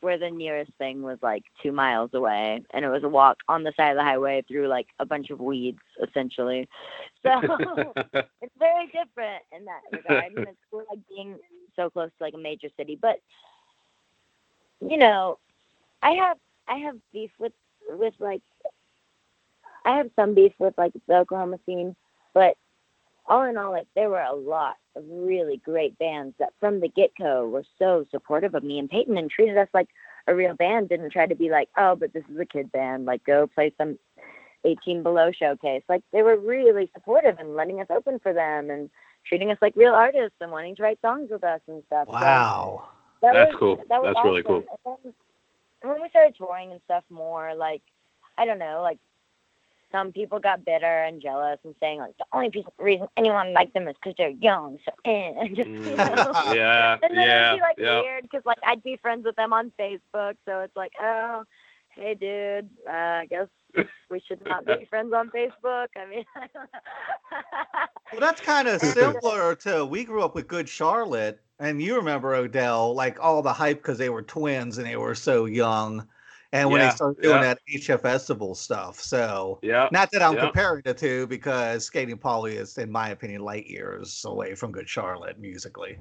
where the nearest thing was like two miles away, and it was a walk on the side of the highway through like a bunch of weeds, essentially. [LAUGHS] So it's very different in that regard. And it's cool like being so close to like a major city. But you know, I have I have beef with with like I have some beef with like the Oklahoma scene, but all in all, like there were a lot of really great bands that from the get go were so supportive of me and Peyton and treated us like a real band. Didn't try to be like, oh, but this is a kid band. Like go play some 18 below showcase. Like they were really supportive and letting us open for them and treating us like real artists and wanting to write songs with us and stuff. So Wow. that That's was- cool. That was That's really cool. And then when we started touring and stuff more, like I don't know, like some people got bitter and jealous and saying like the only piece- reason anyone liked them is because they're young. So eh, and [LAUGHS] just you Mm, know. yeah. And then Yeah. it'd be like yeah. weird because like I'd be friends with them on Facebook, so it's like, oh, hey dude, uh, I guess we should not be [LAUGHS] friends on Facebook. I mean, [LAUGHS] Well, that's kind of [LAUGHS] similar to we grew up with Good Charlotte, and you remember Odell, like all the hype because they were twins and they were so young, and when Yeah, they started doing yeah. that HF Festival stuff. So, Yeah. not that I'm yeah. comparing the two because Skating Polly is, in my opinion, light years away from Good Charlotte musically.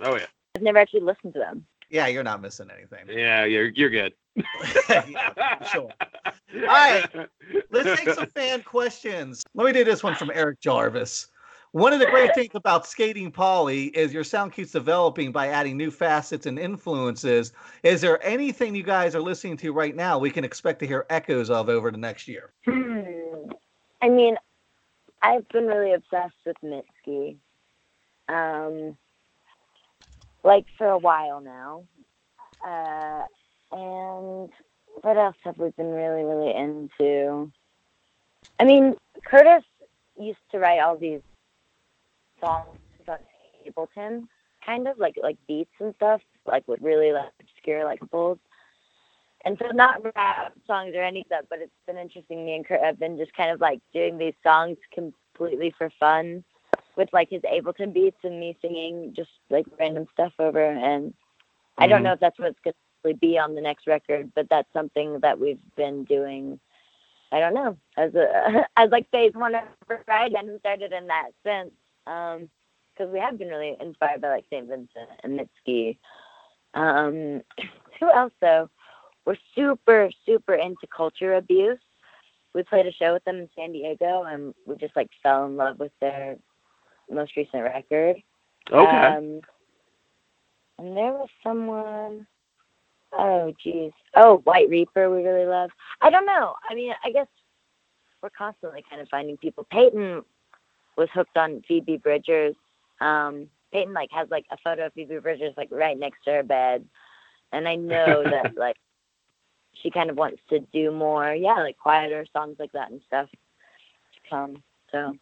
Oh yeah. I've never actually listened to them. Yeah, you're not missing anything. Yeah. You're you're good. [LAUGHS] [LAUGHS] yeah, sure. All right. Let's take some [LAUGHS] fan questions. Let me do this one from Eric Jarvis. One of the great things about Skating Polly is your sound keeps developing by adding new facets and influences. Is there anything you guys are listening to right now we can expect to hear echoes of over the next year? Hmm. I mean, I've been really obsessed with Mitski. Um, like for a while now. Uh, and what else have we been really, really into? I mean, Kurtis used to write all these songs about Ableton, kind of like like beats and stuff, like with really like obscure like folds. and so not rap songs or any that, but it's been interesting. Me and Kurt have been just kind of like doing these songs completely for fun, with like his Ableton beats and me singing just like random stuff over. And I don't Mhm. know if that's what's going to be on the next record, but that's something that we've been doing. I don't know as a [LAUGHS] as like phase one of Friday and started in that sense. Um, because we have been really inspired by like St. Vincent and Mitski. Um, [LAUGHS] who else though? We're super, super into culture abuse. We played a show with them in San Diego and we just like fell in love with their most recent record. Okay. Um, and there was someone. Oh, geez. Oh, White Reaper, we really love. I don't know. I mean, I guess we're constantly kind of finding people. Peyton was hooked on Phoebe Bridgers. Um, Peyton like has like a photo of Phoebe Bridgers like right next to her bed, and I know [LAUGHS] that like she kind of wants to do more, yeah, like quieter songs like that and stuff to come. So,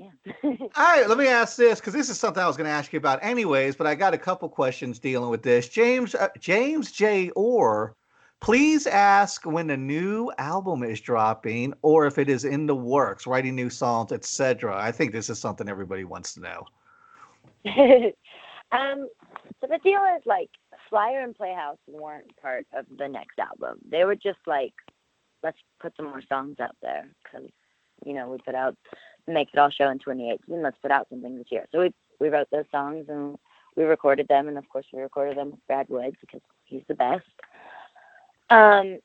yeah. [LAUGHS] All right, let me ask this because this is something I was going to ask you about anyways, but I got a couple questions dealing with this. James uh, James J. Orr, please ask when the new album is dropping or if it is in the works, writing new songs, etc. I think this is something everybody wants to know. [LAUGHS] um, so the deal is like Flyer and Playhouse weren't part of the next album. They were just like, let's put some more songs out there because you know we put out Make It All Show in 2018. Let's put out something this year. So we we wrote those songs and we recorded them, and of course we recorded them with Brad Wood because he's the best. Um,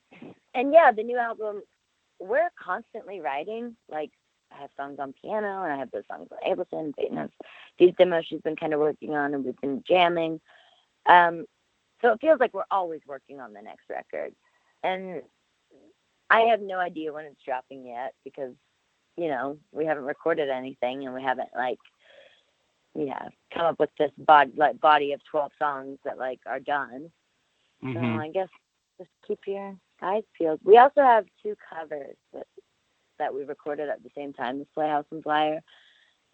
and yeah, the new album we're constantly writing. Like I have songs on piano and I have those songs on Ableton. Peyton has these demos she's been kind of working on and we've been jamming. Um, so it feels like we're always working on the next record. And I have no idea when it's dropping yet because, you know, we haven't recorded anything and we haven't like yeah, come up with this body like body of twelve songs that like are done. So Mhm. I guess just keep your eyes peeled. We also have two covers that that we recorded at the same time the Playhouse and Flyer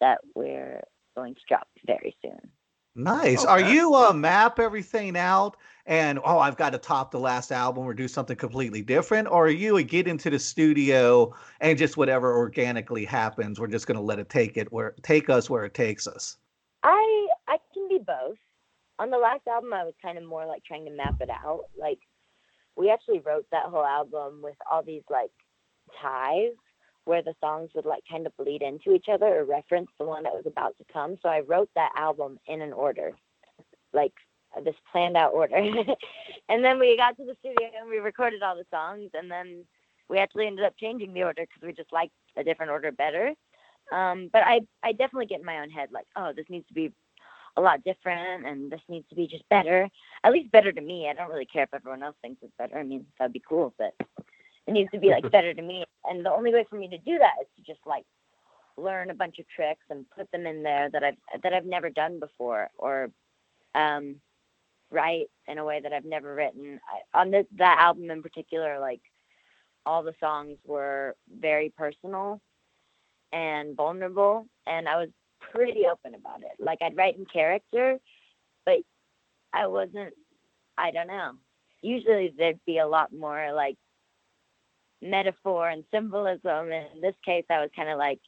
that we're going to drop very soon. Nice. Are you uh, map everything out and oh, I've got to top the last album or do something completely different, or are you a get into the studio and just whatever organically happens, we're just going to let it take it where take us where it takes us? I I can be both. On the last album, I was kind of more like trying to map it out. Like we actually wrote that whole album with all these like ties where the songs would like kind of bleed into each other or reference the one that was about to come. So I wrote that album in an order, like this planned out order. [LAUGHS] and then we got to the studio and we recorded all the songs, and then we actually ended up changing the order because we just liked a different order better. Um, but I I definitely get in my own head like, oh, this needs to be a lot different, and this needs to be just better. At least better to me. I don't really care if everyone else thinks it's better. I mean, that'd be cool, but it needs to be like [LAUGHS] better to me. And the only way for me to do that is to just like learn a bunch of tricks and put them in there that I've that I've never done before, or um, write in a way that I've never written. I, on this that album in particular, like all the songs were very personal and vulnerable, and I was pretty open about it. Like I'd write in character, but I wasn't. I don't know. Usually there'd be a lot more like metaphor and symbolism. And in this case, I was kind of like,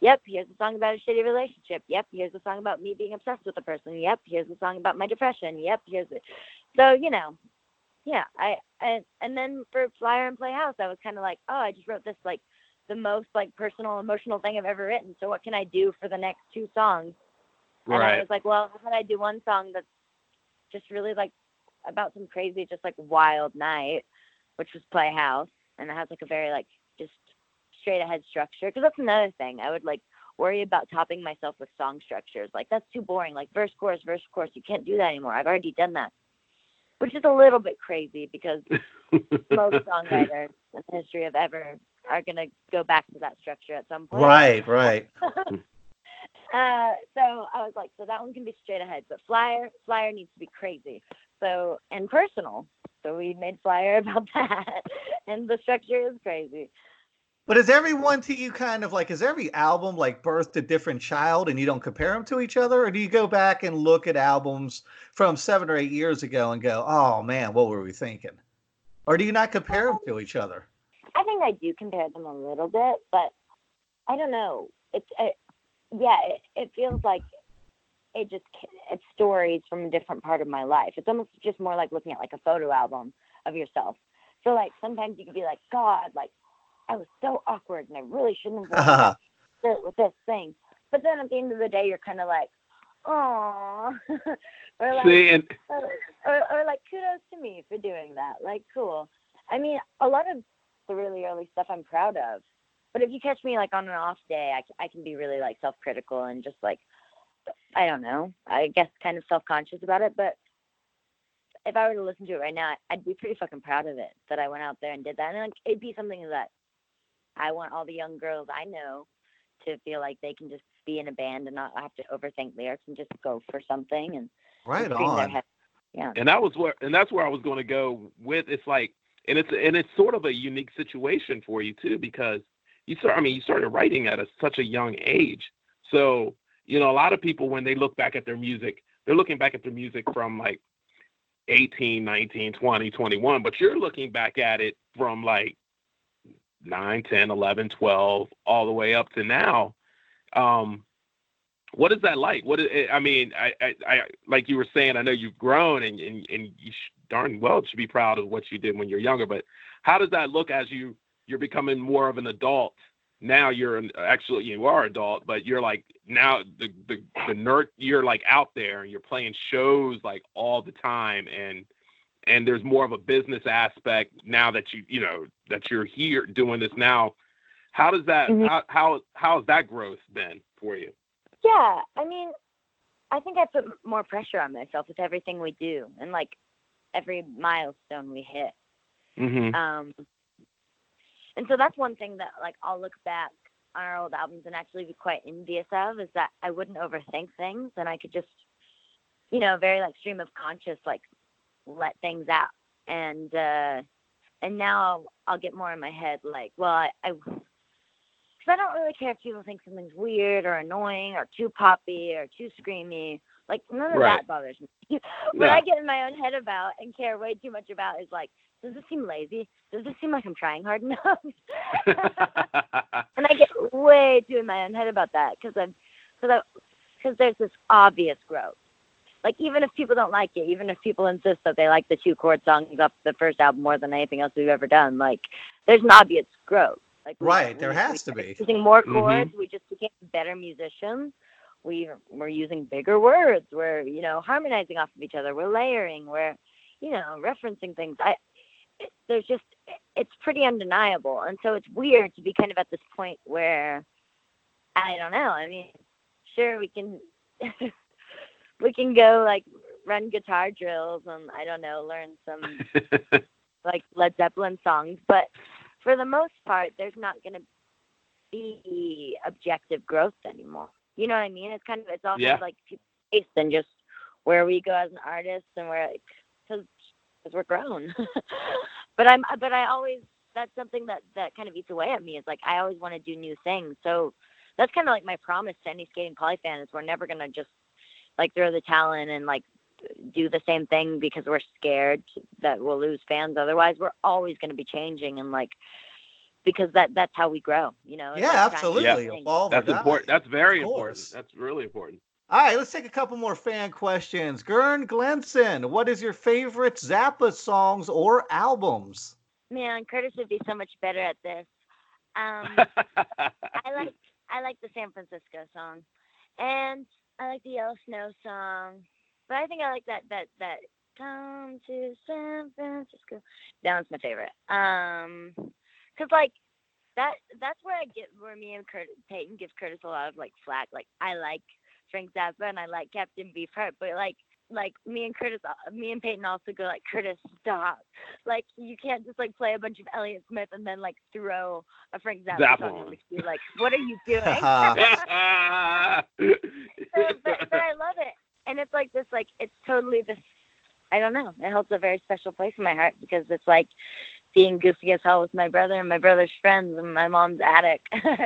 yep, here's a song about a shitty relationship. Yep, here's a song about me being obsessed with a person. Yep, here's a song about my depression. Yep, here's it. So, you know, yeah, I, and, and then for Flyer and Playhouse, I was kind of like, oh, I just wrote this like the most like personal, emotional thing I've ever written. So what can I do for the next two songs? And I was like, well, how about I do one song that's just really like about some crazy, just like wild night, which was Playhouse, and it has like a very like just straight ahead structure. Because that's another thing. I would like worry about topping myself with song structures. Like that's too boring. Like verse, chorus, verse, chorus. You can't do that anymore. I've already done that, which is a little bit crazy because [LAUGHS] most songwriters in the history of ever are gonna go back to that structure at some point. Right, right. [LAUGHS] Uh, so I was like, so that one can be straight ahead, but flyer flyer needs to be crazy. So and personal. So we made flyer [LAUGHS] about that, and the structure is crazy. But is everyone to you kind of like, is every album like birthed a different child and you don't compare them to each other? Or do you go back and look at albums from seven or eight years ago and go, oh man, what were we thinking? Or do you not compare them to each other? I think I do compare them a little bit, but I don't know. It's it, yeah, it, it feels like it just it's stories from a different part of my life. It's almost just more like looking at like a photo album of yourself. So like sometimes you could be like, God, like I was so awkward and I really shouldn't have done [LAUGHS] with this thing. But then at the end of the day, you're kind of like, oh, [LAUGHS] or like, See, and or, or, or like kudos to me for doing that. Like cool. I mean, a lot of the really early stuff I'm proud of. But if you catch me like on an off day, I, I can be really like self-critical and just like, I don't know, I guess kind of self-conscious about it. But if I were to listen to it right now, I'd be pretty fucking proud of it that I went out there and did that. And like, it'd be something that I want all the young girls I know to feel like they can just be in a band and not have to overthink lyrics and just go for something and Right on. Yeah. and that was where and that's where I was going to go with. It's like, and it's and it's sort of a unique situation for you too because you start. I mean, you started writing at a, such a young age. So you know, a lot of people when they look back at their music, they're looking back at their music from like 18, 19, 20, 21, but you're looking back at it from like 9, 10, 11, 12, all the way up to now. Um, what is that like? What is, I mean, I, I, I, like you were saying, I know you've grown and, and, and you darn well should be proud of what you did when you're younger, but how does that look as you, you're becoming more of an adult? Now you're an, actually, you are adult, but you're like now the, the, the nerd, you're like out there and you're playing shows like all the time. And, and there's more of a business aspect now that you, you know, that you're here doing this now. How does that, Mhm. how, how, how has that growth been for you? Yeah, I mean, I think I put more pressure on myself with everything we do and like every milestone we hit. Mm-hmm. Um, and so that's one thing that like I'll look back on our old albums and actually be quite envious of is that I wouldn't overthink things and I could just, you know, very like stream of conscious like let things out and uh and now I'll, I'll get more in my head like well I, I because I don't really care if people think something's weird or annoying or too poppy or too screamy. Like none of Right. that bothers me. [LAUGHS] what No. I get in my own head about and care way too much about is like, does this seem lazy? Does this seem like I'm trying hard [LAUGHS] enough? [LAUGHS] and I get way too in my own head about that because I'm because I because there's this obvious growth. Like even if people don't like it, even if people insist that they like the two chord songs off the first album more than anything else we've ever done, like there's an obvious growth. Like we- Right, there we- has we to be. using more Mhm. chords. We just became better musicians. We we're using bigger words. We're you know harmonizing off of each other. We're layering. We're you know referencing things. I there's just it's pretty undeniable, and so it's weird to be kind of at this point where I don't know. I mean, sure we can [LAUGHS] we can go like run guitar drills and I don't know learn some [LAUGHS] like Led Zeppelin songs, but for the most part, there's not going to be objective growth anymore. You know what I mean? It's kind of it's all Yeah. like people's taste and just where we go as an artist and where because because we're grown. [LAUGHS] but I'm but I always that's something that that kind of eats away at me is like I always want to do new things. So that's kind of like my promise to any Skating Polly fan is we're never gonna just like throw the talent and like do the same thing because we're scared that we'll lose fans otherwise we're always going to be changing and like because that that's how we grow you know Yeah, like absolutely. new things. Evolve or That's important. That's very important. That's really important. All right, let's take a couple more fan questions. Gern Glenson, what is your favorite Zappa songs or albums? man kurtis would be so much better at this um [LAUGHS] i like i like the san francisco song and i like the yellow snow song but i think i like that that that come to san francisco that one's my favorite um because like that that's where i get where me and Kurtis, peyton gives kurtis a lot of like flack like i like frank zappa and i like captain beefheart but like like me and Kurtis, uh, me and Peyton also go like Kurtis, stop! Like you can't just like play a bunch of Elliott Smith and then like throw a Frank Zappa, Zappa song on. in. Like, what are you [LAUGHS] doing? [LAUGHS] So, but, but I love it, and it's like this, like it's totally this. I don't know. It holds a very special place in my heart because it's like being goofy as hell with my brother and my brother's friends and my mom's attic. [LAUGHS] All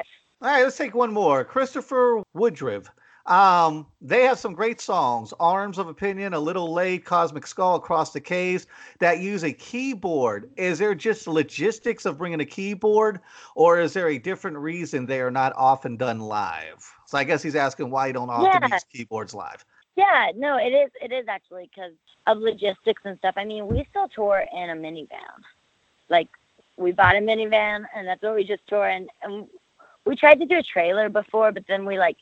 right, let's take one more. Christopher Woodrive. Um, they have some great songs. Arms of Opinion, A Little Late, Cosmic Skull, Across the Caves that use a keyboard. Is there just logistics of bringing a keyboard, or is there a different reason they are not often done live? So I guess he's asking why you don't often Yeah. use keyboards live. Yeah, no, it is. It is actually because of logistics and stuff. I mean, we still tour in a minivan. Like, we bought a minivan, and that's what we just tour in. And we tried to do a trailer before, but then we like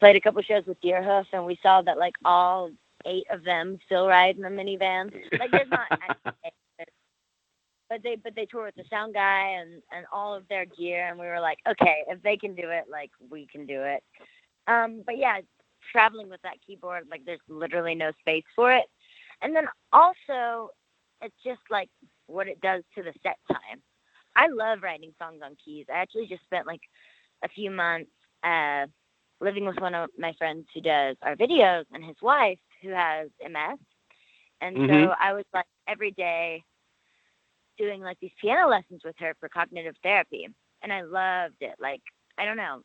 played a couple shows with Deerhoof, and we saw that like all eight of them still ride in the minivan. Like, there's not. [LAUGHS] but they but they tour with the sound guy and and all of their gear, and we were like, okay, if they can do it, like we can do it. Um, but yeah, traveling with that keyboard, like there's literally no space for it. And then also, it's just like what it does to the set time. I love writing songs on keys. I actually just spent like a few months uh, living with one of my friends who does our videos and his wife who has MS. And so Mhm. I was like every day doing like these piano lessons with her for cognitive therapy. And I loved it. Like, I don't know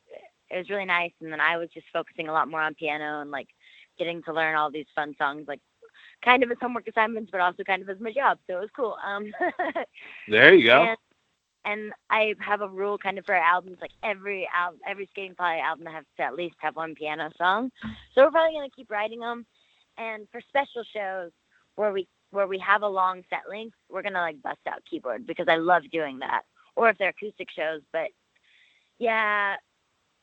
it was really nice. And then I was just focusing a lot more on piano and like getting to learn all these fun songs, like kind of as homework assignments, but also kind of as my job. So it was cool. Um, [LAUGHS] There you go. and, and I have a rule kind of for albums, like every album, every Skating Polly album has to at least have one piano song. So we're probably gonna keep writing them. And for special shows where we where we have a long set length, we're gonna like bust out keyboard because I love doing that. Or if they're acoustic shows, but yeah,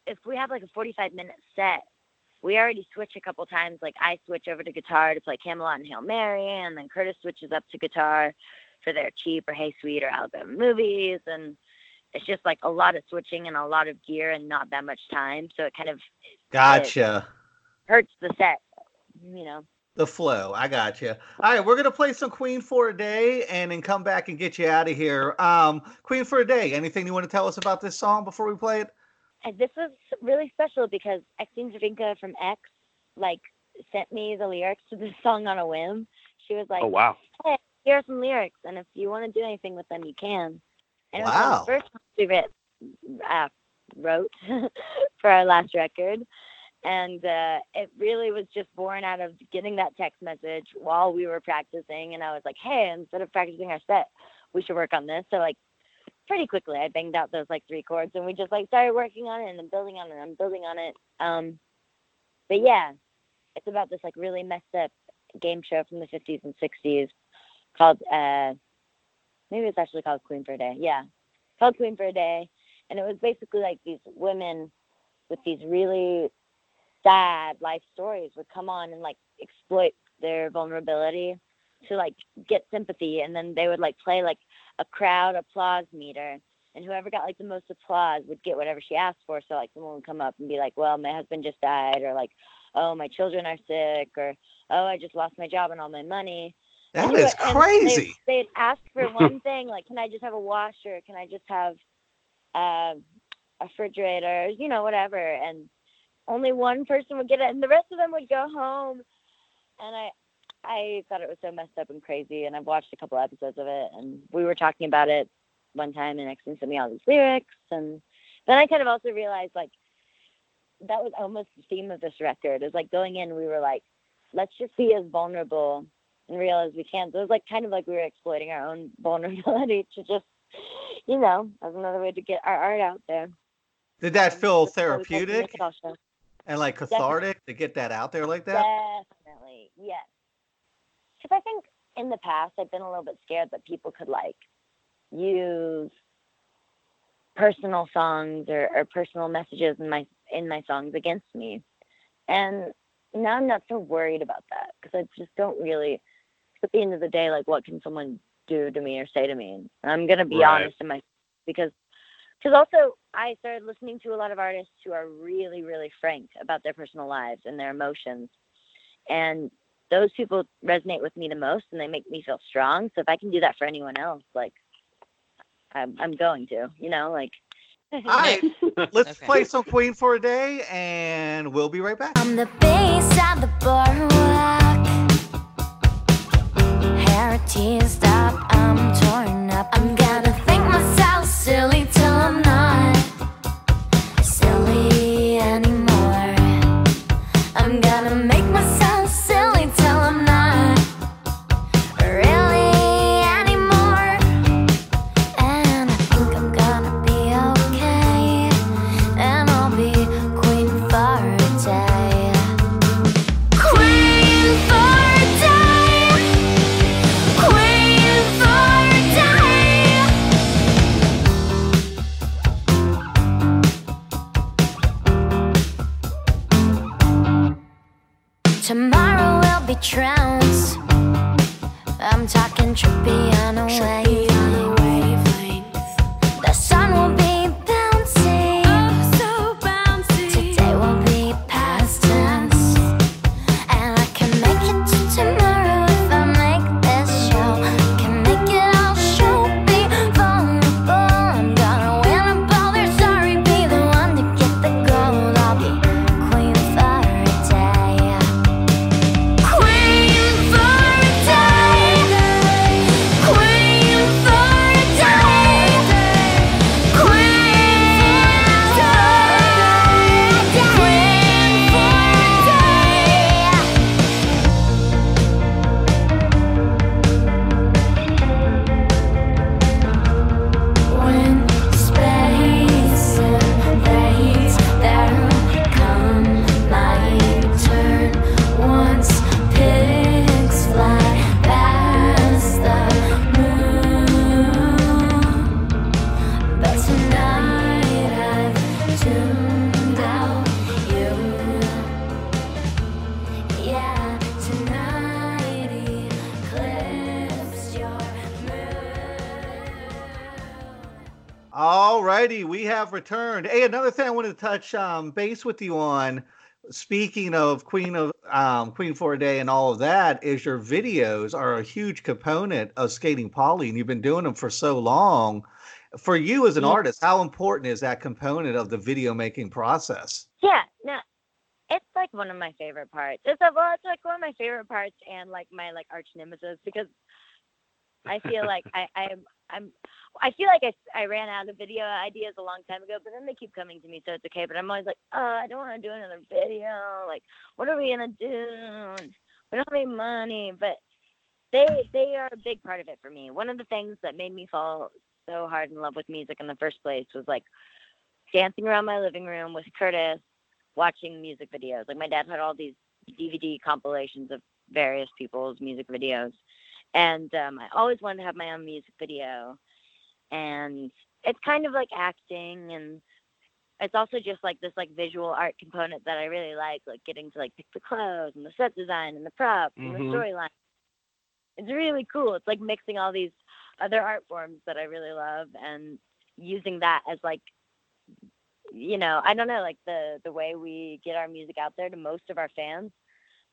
if we have like a 45 minute set, we already switch a couple times. Like I switch over to guitar to play Camelot and Hail Mary, and then Kurtis switches up to guitar for their Cheap or Hey Sweet or Alabama movies. And it's just like a lot of switching and a lot of gear and not that much time. So it kind of Gotcha. hurts the set, you know. The flow. I gotcha. All right, we're gonna play some Queen for a day, and then come back and get you out of here. Um, Queen for a day. Anything you want to tell us about this song before we play it? And this was really special because Exene Cervenka from X like sent me the lyrics to this song on a whim. She was like, Oh wow. Here are some lyrics, and if you want to do anything with them, you can. And it was Wow. the first we writ, uh, wrote [LAUGHS] for our last record. And uh, it really was just born out of getting that text message while we were practicing. And I was like, hey, instead of practicing our set, we should work on this. So, like, pretty quickly, I banged out those like three chords and we just like started working on it and then building on it and building on it. Um, but yeah, it's about this like really messed up game show from the 50s and 60s called uh maybe it's actually called Queen for a Day. Yeah. Called Queen for a Day. And it was basically like these women with these really sad life stories would come on and like exploit their vulnerability to like get sympathy and then they would like play like a crowd applause meter and whoever got like the most applause would get whatever she asked for. So like someone would come up and be like, Well, my husband just died or like, Oh, my children are sick or oh I just lost my job and all my money. That And is crazy. They, they'd ask for one thing, like, can I just have a washer? Can I just have uh, a refrigerator? You know, whatever. And only one person would get it, and the rest of them would go home. And I, I thought it was so messed up and crazy. And I've watched a couple episodes of it, and we were talking about it one time, and Exene sent me all these lyrics, and then I kind of also realized like that was almost the theme of this record. Is like going in, we were like, let's just be as vulnerable and real as we can. So it was like kind of like we were exploiting our own [LAUGHS] vulnerability to just, you know, as another way to get our art out there. Did that Um, feel that's why we called it the therapeutic Nick Ball Show. and like cathartic to get that out there like that? Definitely, yes. Because I think in the past I've been a little bit scared that people could like use personal songs or, or personal messages in my in my songs against me, and now I'm not so worried about that because I just don't really. At the end of the day, like what can someone do to me or say to me? And I'm gonna be Right. honest in my because because also I started listening to a lot of artists who are really, really frank about their personal lives and their emotions. And those people resonate with me the most and they make me feel strong. So if I can do that for anyone else, like I'm, I'm going to, you know, like. All right, [LAUGHS] let's Okay. play some Queen for a day, and we'll be right back. Teased up, I'm torn up. I'm gonna think myself silly trippy on a wave. Touch um, base with you on. Speaking of Queen of um, Queen for a Day and all of that, is your videos are a huge component of Skating Polly, and you've been doing them for so long. For you as an Yeah. artist, how important is that component of the video making process? Yeah, no, it's like one of my favorite parts. It's a, well, it's like one of my favorite parts and like my like arch nemesis because I feel like I I'm I'm I feel like I I ran out of video ideas a long time ago, but then they keep coming to me, so it's okay. But I'm always like, oh, I don't want to do another video. Like, what are we gonna do? We don't have any money, but they they are a big part of it for me. One of the things that made me fall so hard in love with music in the first place was like dancing around my living room with Kurtis, watching music videos. Like my dad had all these DVD compilations of various people's music videos, and um, I always wanted to have my own music video. And it's kind of like acting, and it's also just like this like visual art component that I really like, like getting to like pick the clothes and the set design and the props and Mhm. the storyline. It's really cool. It's like mixing all these other art forms that I really love and using that as like you know, I don't know, like the the way we get our music out there to most of our fans.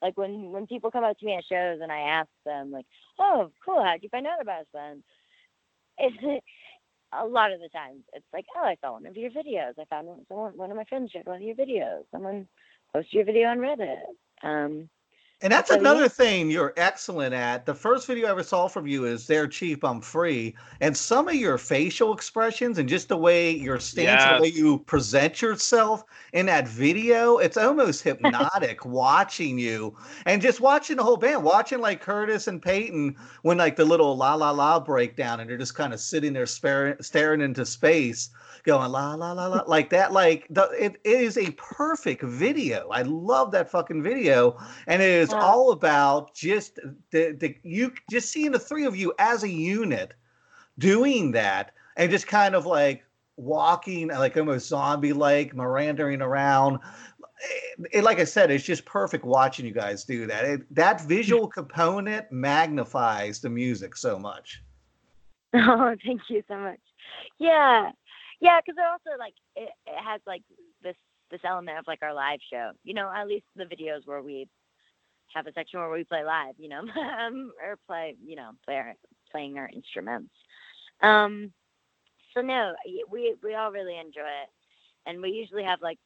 Like when when people come up to me at shows and I ask them like, "Oh, cool, how'd you find out about us then?" [LAUGHS] It's a lot of the times it's like, "Oh, I saw one of your videos. I found one, someone, one of my friends shared one of your videos. Someone posted your video on Reddit." Um, And that's yeah. another thing you're excellent at. The first video I ever saw from you is "They're cheap, I'm free," and some of your facial expressions and just the way your stance, and the way you present yourself in that video, it's almost hypnotic watching you and just watching the whole band, watching like Kurtis and Peyton when like the little la la la breakdown, and they're just kind of sitting there staring, staring into space going la la la la like that like the it, it is a perfect video i love that fucking video and it is Wow. all about just the, the you just seeing the three of you as a unit doing that and just kind of like walking like almost zombie like mirandering around it, it- like i said it's just perfect watching you guys do that it, that visual [LAUGHS] component magnifies the music so much [LAUGHS] Oh, thank you so much. Yeah, yeah, because it also like it, it has like this this element of like our live show. You know, at least the videos where we have a section where we play live. You know, [LAUGHS] um, or play you know play our, playing our instruments. Um, so no, we we all really enjoy it, and we usually have like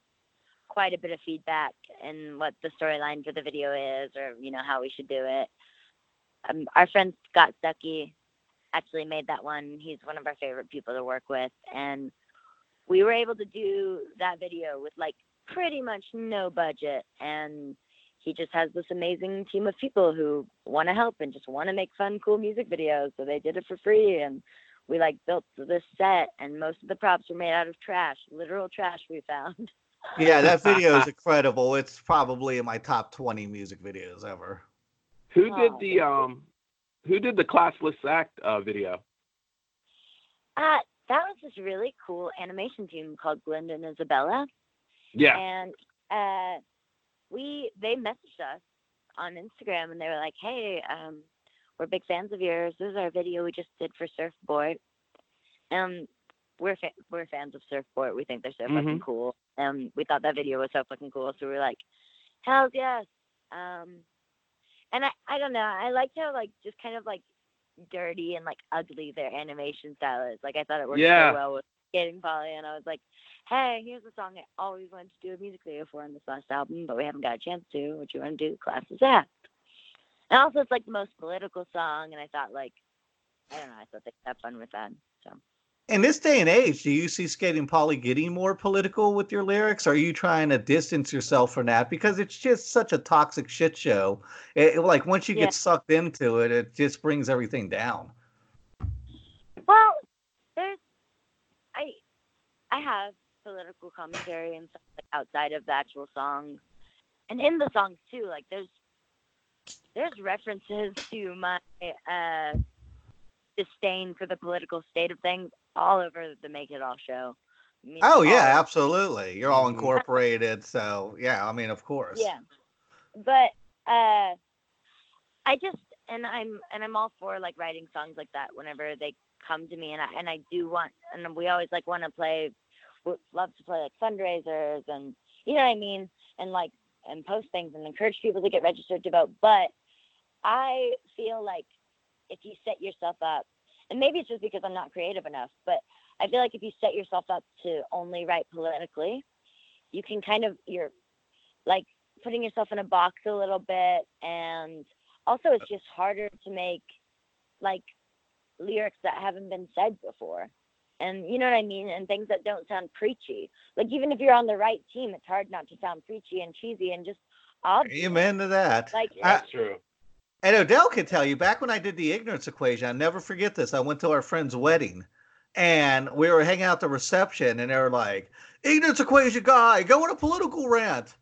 quite a bit of feedback and what the storyline for the video is, or you know how we should do it. Um, our friend Scott Stuckey actually made that one. He's one of our favorite people to work with. And we were able to do that video with like pretty much no budget. And he just has this amazing team of people who want to help and just want to make fun, cool music videos. So they did it for free. And we like built this set, and most of the props were made out of trash, literal trash we found. yeah that [LAUGHS] video is incredible it's probably in my top 20 music videos ever Who Oh, did the um who did the classless act uh, video? Uh, that was this really cool animation team called Glinda and Isabella. Yeah. and uh, we they messaged us on Instagram and they were like, "Hey, um, we're big fans of yours. This is our video we just did for Surfboard." Um, we're fa- we're fans of Surfboard. We think they're so fucking cool. Um, we thought that video was so fucking cool, so we were like, "Hells yes!" Um, and I I don't know. I liked how like just kind of like dirty and like ugly their animation style is. Like I thought it worked Yeah. so well with Skating Polly, and I was like, "Hey, here's a song I always wanted to do a music video for on this last album, but we haven't got a chance to. What you want to do? Class is act." And also, it's like the most political song, and I thought like, I don't know, I thought they could have fun with that. So In this day and age, do you see Skating Polly getting more political with your lyrics? Or are you trying to distance yourself from that because it's just such a toxic shit show? It, it- like once you Yeah. get sucked into it, it just brings everything down. Well, there's I I have political commentary and stuff like outside of the actual songs. And in the songs too, like there's there's references to my uh disdain for the political state of things all over the Make It All show. I mean, Oh yeah, absolutely. You're all Mhm. incorporated, so yeah. I mean, of course. Yeah. But uh I just and I'm and I'm all for like writing songs like that whenever they come to me and I and I do want and we always like want to play w- love to play like fundraisers and you know what I mean? And like and post things and encourage people to get registered to vote. But I feel like if you set yourself up and maybe it's just because I'm not creative enough but I feel like if you set yourself up to only write politically you can kind of you're like putting yourself in a box a little bit. And also it's just harder to make like lyrics that haven't been said before and you know what i mean and things that don't sound preachy like even if you're on the right team it's hard not to sound preachy and cheesy and just obvious Amen to that. like I- That's true. And Odell can tell you, back when I did the ignorance equation, I'll never forget this. I went to our friend's wedding and we were hanging out at the reception and they were like, ignorance equation guy, go on a political rant.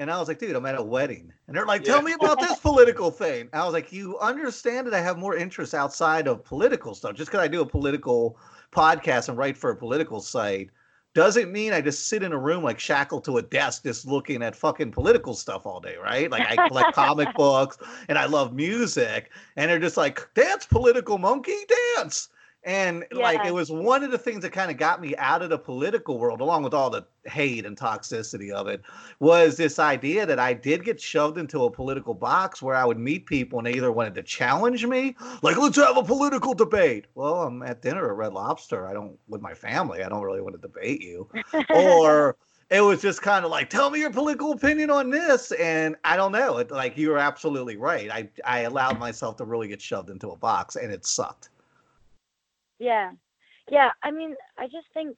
And I was like, dude, I'm at a wedding. And they're like, tell Yeah. me about this political thing. I was like, you understand that I have more interest outside of political stuff. Just because I do a political podcast and write for a political site doesn't mean I just sit in a room like shackled to a desk just looking at fucking political stuff all day, right? Like I collect [LAUGHS] comic books and I love music. And they're just like, dance, political monkey, dance. And like it was one of the things that kind of got me out of the political world, along with all the hate and toxicity of it, was this idea that I did get shoved into a political box where I would meet people and they either wanted to challenge me, like, let's have a political debate. Well, I'm at dinner at Red Lobster. I don't with my family. I don't really want to debate you. [LAUGHS] or it was just kind of like, tell me your political opinion on this. And I don't know. It, like you're absolutely right. I I allowed myself to really get shoved into a box and it sucked. Yeah. Yeah i mean i just think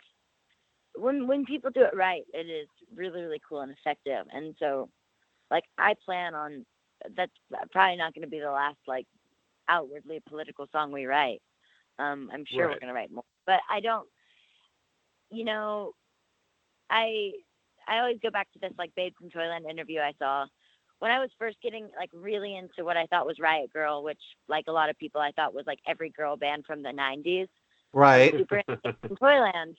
when when people do it right it is really really cool and effective and so like i plan on that's probably not going to be the last like outwardly political song we write. Um i'm sure we're going to write more but i don't you know i i always go back to this like babes in toyland interview i saw when i was first getting like really into what i thought was riot girl which like a lot of people i thought was like every girl band from the 90s Right. super into Babes in Toyland.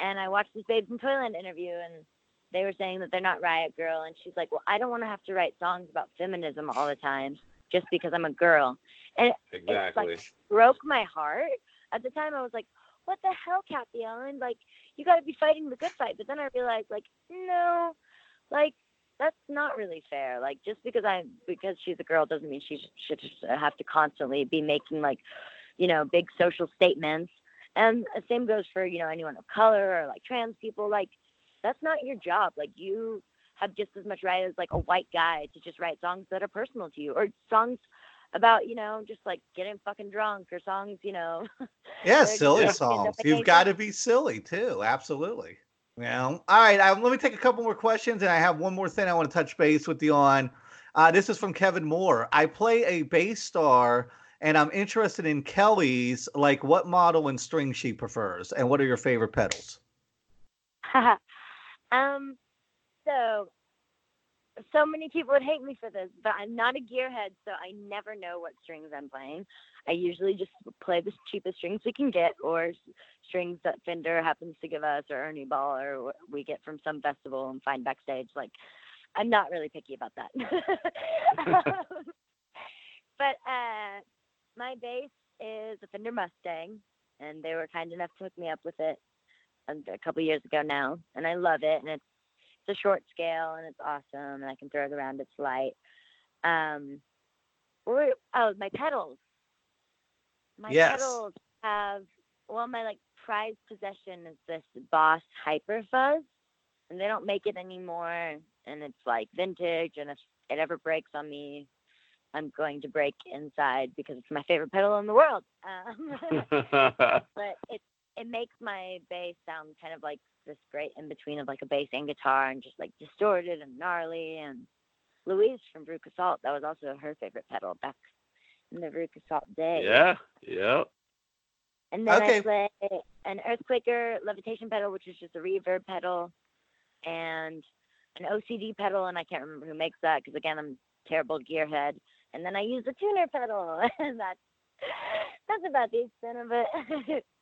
And I watched this Babes in Toyland interview and they were saying that they're not Riot Girl and she's like, Well, I don't want to have to write songs about feminism all the time just because I'm a girl. And it Exactly. broke my heart. At the time I was like, What the hell, Kat Bjelland? Like, you gotta be fighting the good fight. But then I realized like, no, like that's not really fair. Like just because I because she's a girl doesn't mean she should just have to constantly be making like, you know, big social statements. And the same goes for, you know, anyone of color or like trans people. Like, that's not your job. Like, you have just as much right as like a white guy to just write songs that are personal to you or songs about, you know, just like getting fucking drunk or songs, you know. [LAUGHS] Yeah, silly songs. You've got to be silly too. Absolutely. Know? All right. I, let me take a couple more questions, and I have one more thing I want to touch base with you on. Uh, this is from Kevin Moore. I play a bass star, and I'm interested in Kelli's. Like, what model and string she prefers, and what are your favorite pedals? [LAUGHS] um, so so many people would hate me for this, but I'm not a gearhead, so I never know what strings I'm playing. I usually just play the cheapest strings we can get, or strings that Fender happens to give us, or Ernie Ball, or we get from some festival and find backstage. Like, I'm not really picky about that. [LAUGHS] Um, but uh, my bass is a Fender Mustang, and they were kind enough to hook me up with it a couple years ago now, and I love it. And it's it's a short scale, and it's awesome, and I can throw it around. It's light. Um, or, oh, my pedals. My Yes. pedals have well, my like prized possession is this Boss Hyper Fuzz, and they don't make it anymore. And it's like vintage, and if it ever breaks on me, I'm going to break inside because it's my favorite pedal in the world. Um, [LAUGHS] [LAUGHS] but it it makes my bass sound kind of like this great in between of like a bass and guitar, and just like distorted and gnarly. And Louise from Veruca Salt, that was also her favorite pedal back in the Veruca Salt days. yeah, yeah. And then Okay. I play an Earthquaker levitation pedal, which is just a reverb pedal, and an OCD pedal, and I can't remember who makes that because again I'm a terrible gearhead. And then I use a tuner pedal, [LAUGHS] and that's that's about the extent of it. [LAUGHS]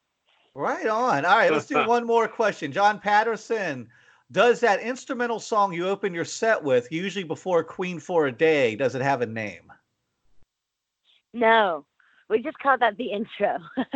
Right on. All right, let's do [LAUGHS] one more question. John Patterson, does that instrumental song you open your set with, usually before Queen for a Day, does it have a name? No, we just call that the intro, [LAUGHS]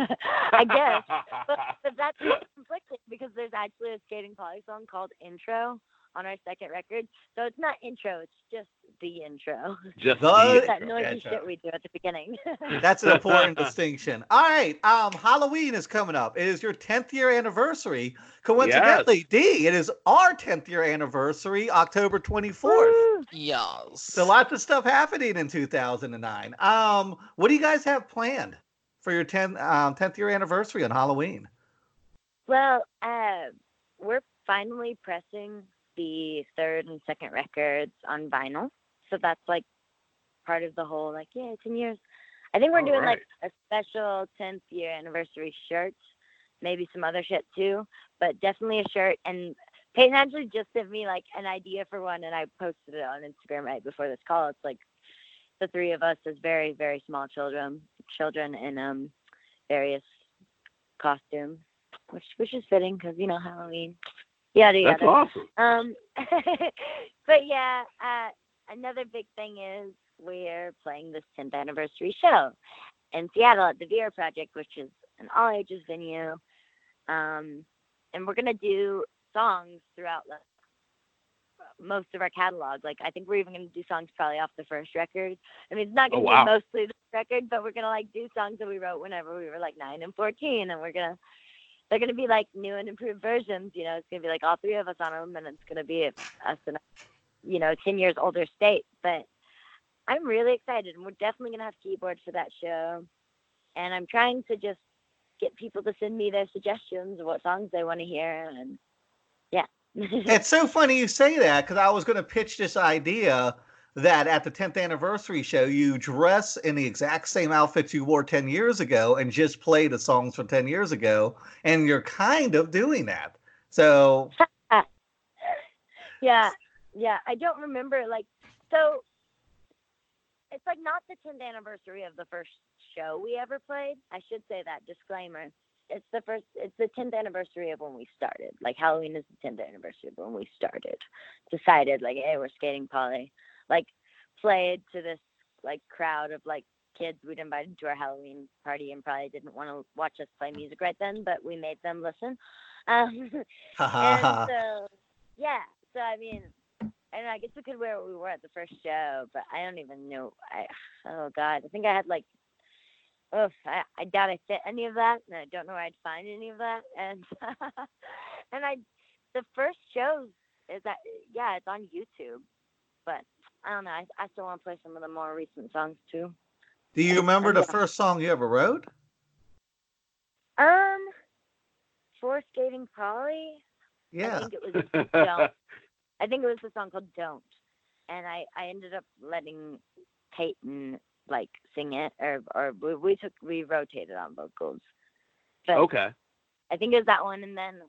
I guess. But, but that's [LAUGHS] conflicting because there's actually a skating polly song called Intro on our second record. So it's not intro, it's just the intro. [LAUGHS] Just The- the that intro. noisy Gotcha. shit we do at the beginning. [LAUGHS] That's an important distinction. All right, um, Halloween is coming up. It is your 10th year anniversary. Coincidentally, D, it is our 10th year anniversary, October 24th. Woo! Yes. So lots of stuff happening in 2009. Um, what do you guys have planned for your 10th um, 10th year anniversary on Halloween? Well, uh, we're finally pressing the third and second records on vinyl. So that's like part of the whole, like, yeah, 10 years. I think we're All doing like a special 10th year anniversary shirt, maybe some other shit too, but definitely a shirt. And Peyton actually just sent me like an idea for one, and I posted it on Instagram right before this call. It's like the three of us as very, very small children, children in um various costumes, which which is fitting because you know Halloween. Yada That's yada. awesome. Um, [LAUGHS] but yeah, uh, another big thing is we're playing this 10th anniversary show in Seattle at the Vera Project, which is an all ages venue. Um, and we're gonna do songs throughout like, most of our catalog. Like I think we're even gonna do songs probably off the first record. I mean, it's not Oh, gonna wow. be mostly the record, but we're gonna like do songs that we wrote whenever we were like nine and 14, and we're gonna they're gonna be like new and improved versions. You know, it's gonna be like all three of us on them, and it's gonna be us in a you know ten years older state. But I'm really excited, and we're definitely gonna have keyboards for that show. And I'm trying to just get people to send me their suggestions of what songs they want to hear, and yeah. [LAUGHS] It's so funny you say that because I was going to pitch this idea that at the 10th anniversary show, you dress in the exact same outfits you wore 10 years ago and just play the songs from 10 years ago. And you're kind of doing that. So, [LAUGHS] yeah, yeah. I don't remember like so. It's like not the 10th anniversary of the first show we ever played. I should say that disclaimer. It's the first. It's the 10th anniversary of when we started. Like Halloween is the 10th anniversary of when we started. Decided like, hey, we're skating polly. Like played to this like crowd of like kids we'd invited to our Halloween party and probably didn't want to watch us play music right then, but we made them listen. Um, [LAUGHS] and so yeah so i mean and i guess we could wear what we were at the first show but i don't even know i oh god i think i had like oh I, I doubt i fit any of that and i don't know where i'd find any of that and [LAUGHS] and i the first shows is that yeah it's on youtube but i don't know i, I still want to play some of the more recent songs too Do you remember the Yeah. first song you ever wrote? um for skating polly i Yeah. think it was [LAUGHS] don't. I think it was the song called "Don't," and I I ended up letting Peyton like sing it, or or we, we took we rotated on vocals. But okay. I think it was that one, and then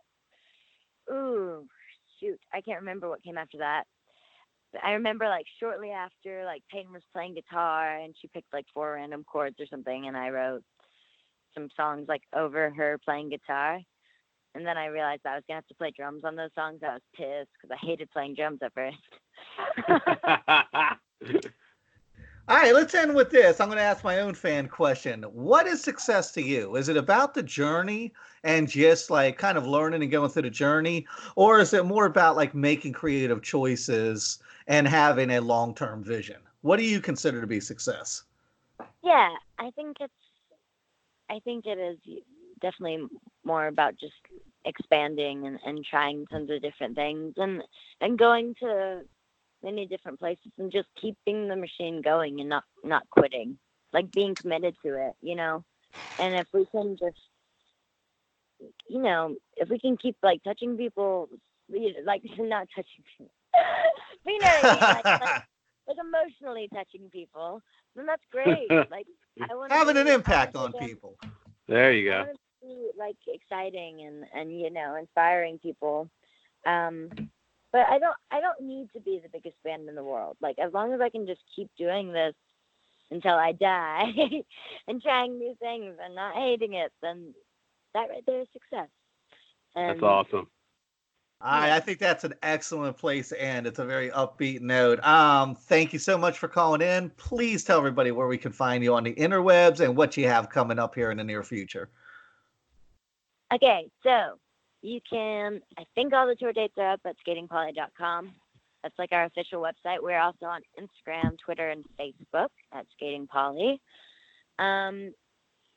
ooh shoot, I can't remember what came after that. I remember like shortly after, like Peyton was playing guitar, and she picked like four random chords or something, and I wrote some songs like over her playing guitar. And then I realized I was gonna have to play drums on those songs. I was pissed because I hated playing drums at first. [LAUGHS] All right, let's end with this. I'm going to ask my own fan question. What is success to you? Is it about the journey and just like kind of learning and going through the journey? Or is it more about like making creative choices and having a long term vision? What do you consider to be success? Yeah, I think it's. I think it is definitely more about just expanding and, and trying tons of different things and and going to many different places and just keeping the machine going and not not quitting like being committed to it you know and if we can just you know if we can keep like touching people like [LAUGHS] not touching people [LAUGHS] you know what I like, [LAUGHS] like, like emotionally touching people then that's great [LAUGHS] like I want Having an impact on people. there you go. want it to be like exciting and and you know inspiring people. Um, but I don't I don't need to be the biggest band in the world. Like as long as I can just keep doing this until I die and trying new things and not hating it, then that right there is success. And That's awesome. Right, I think that's an excellent place to end. It's a very upbeat note. Um, thank you so much for calling in. Please tell everybody where we can find you on the interwebs and what you have coming up here in the near future. Okay, so you can, I think all the tour dates are up at skatingpolly.com. That's like our official website. We're also on Instagram, Twitter, and Facebook at Skating Polly. Um,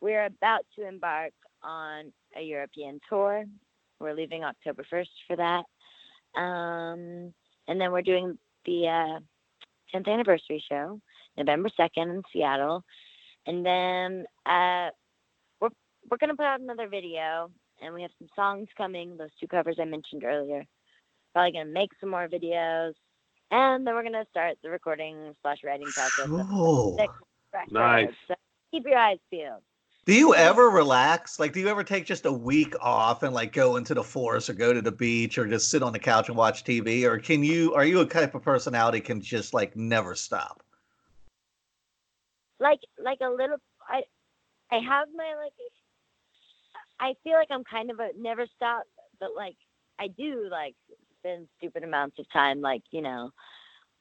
we're about to embark on a European tour. We're leaving October 1st for that. Um, and then we're doing the uh, 10th anniversary show, November 2nd in Seattle. And then uh, we're, we're going to put out another video and we have some songs coming. Those two covers I mentioned earlier. Probably gonna make some more videos, and then we're gonna start the recording slash writing process. of Cool. Nice. So keep your eyes peeled. Do you ever relax? Like, do you ever take just a week off and like go into the forest or go to the beach or just sit on the couch and watch TV? Or can you? Are you a type of personality can just like never stop? Like like a little. I I have my like. I feel like I'm kind of a never stop, but like I do like spend stupid amounts of time like you know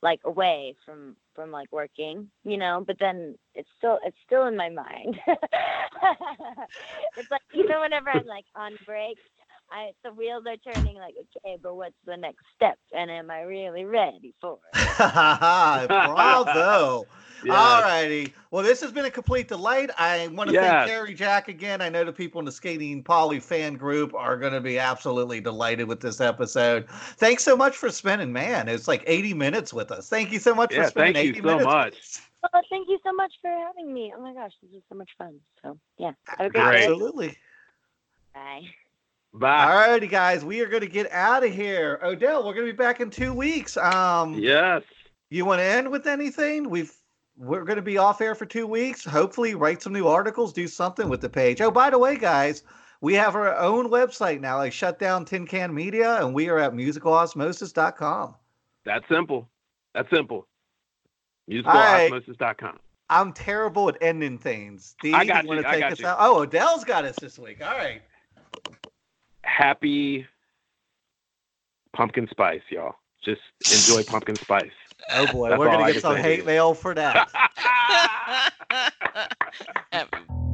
like away from from like working you know but then it's still it's still in my mind. [LAUGHS] It's like even whenever i'm like on break i the wheels are turning like okay but what's the next step and am i really ready for it [LAUGHS] Bravo. [LAUGHS] Yes. All righty. Well, this has been a complete delight. I want to Yes. thank Carrie Jack again. I know the people in the Skating Polly fan group are going to be absolutely delighted with this episode. Thanks so much for spending, man. It's like 80 minutes with us. Thank you so much Yeah, for spending thank you so much. well thank you so much for having me oh my gosh this is so much fun so yeah have a great Great. day Absolutely. bye Bye. All righty, guys. We are going to get out of here. Odell, we're going to be back in two weeks. Um, Yes. You want to end with anything? We've we're going to be off air for two weeks. Hopefully, write some new articles, do something with the page. Oh, by the way, guys, we have our own website now. I shut down Tin Can Media, and we are at musicalosmosis.com. That's simple. That's simple. All right. Musicalosmosis.com. I'm terrible at ending things. Dee, I got you want you, to I take us you. out? Oh, Odell's got us this week. All right. Happy pumpkin spice, y'all. Just enjoy pumpkin spice. Oh boy, That's we're gonna get some hate mail for that. [LAUGHS] [LAUGHS]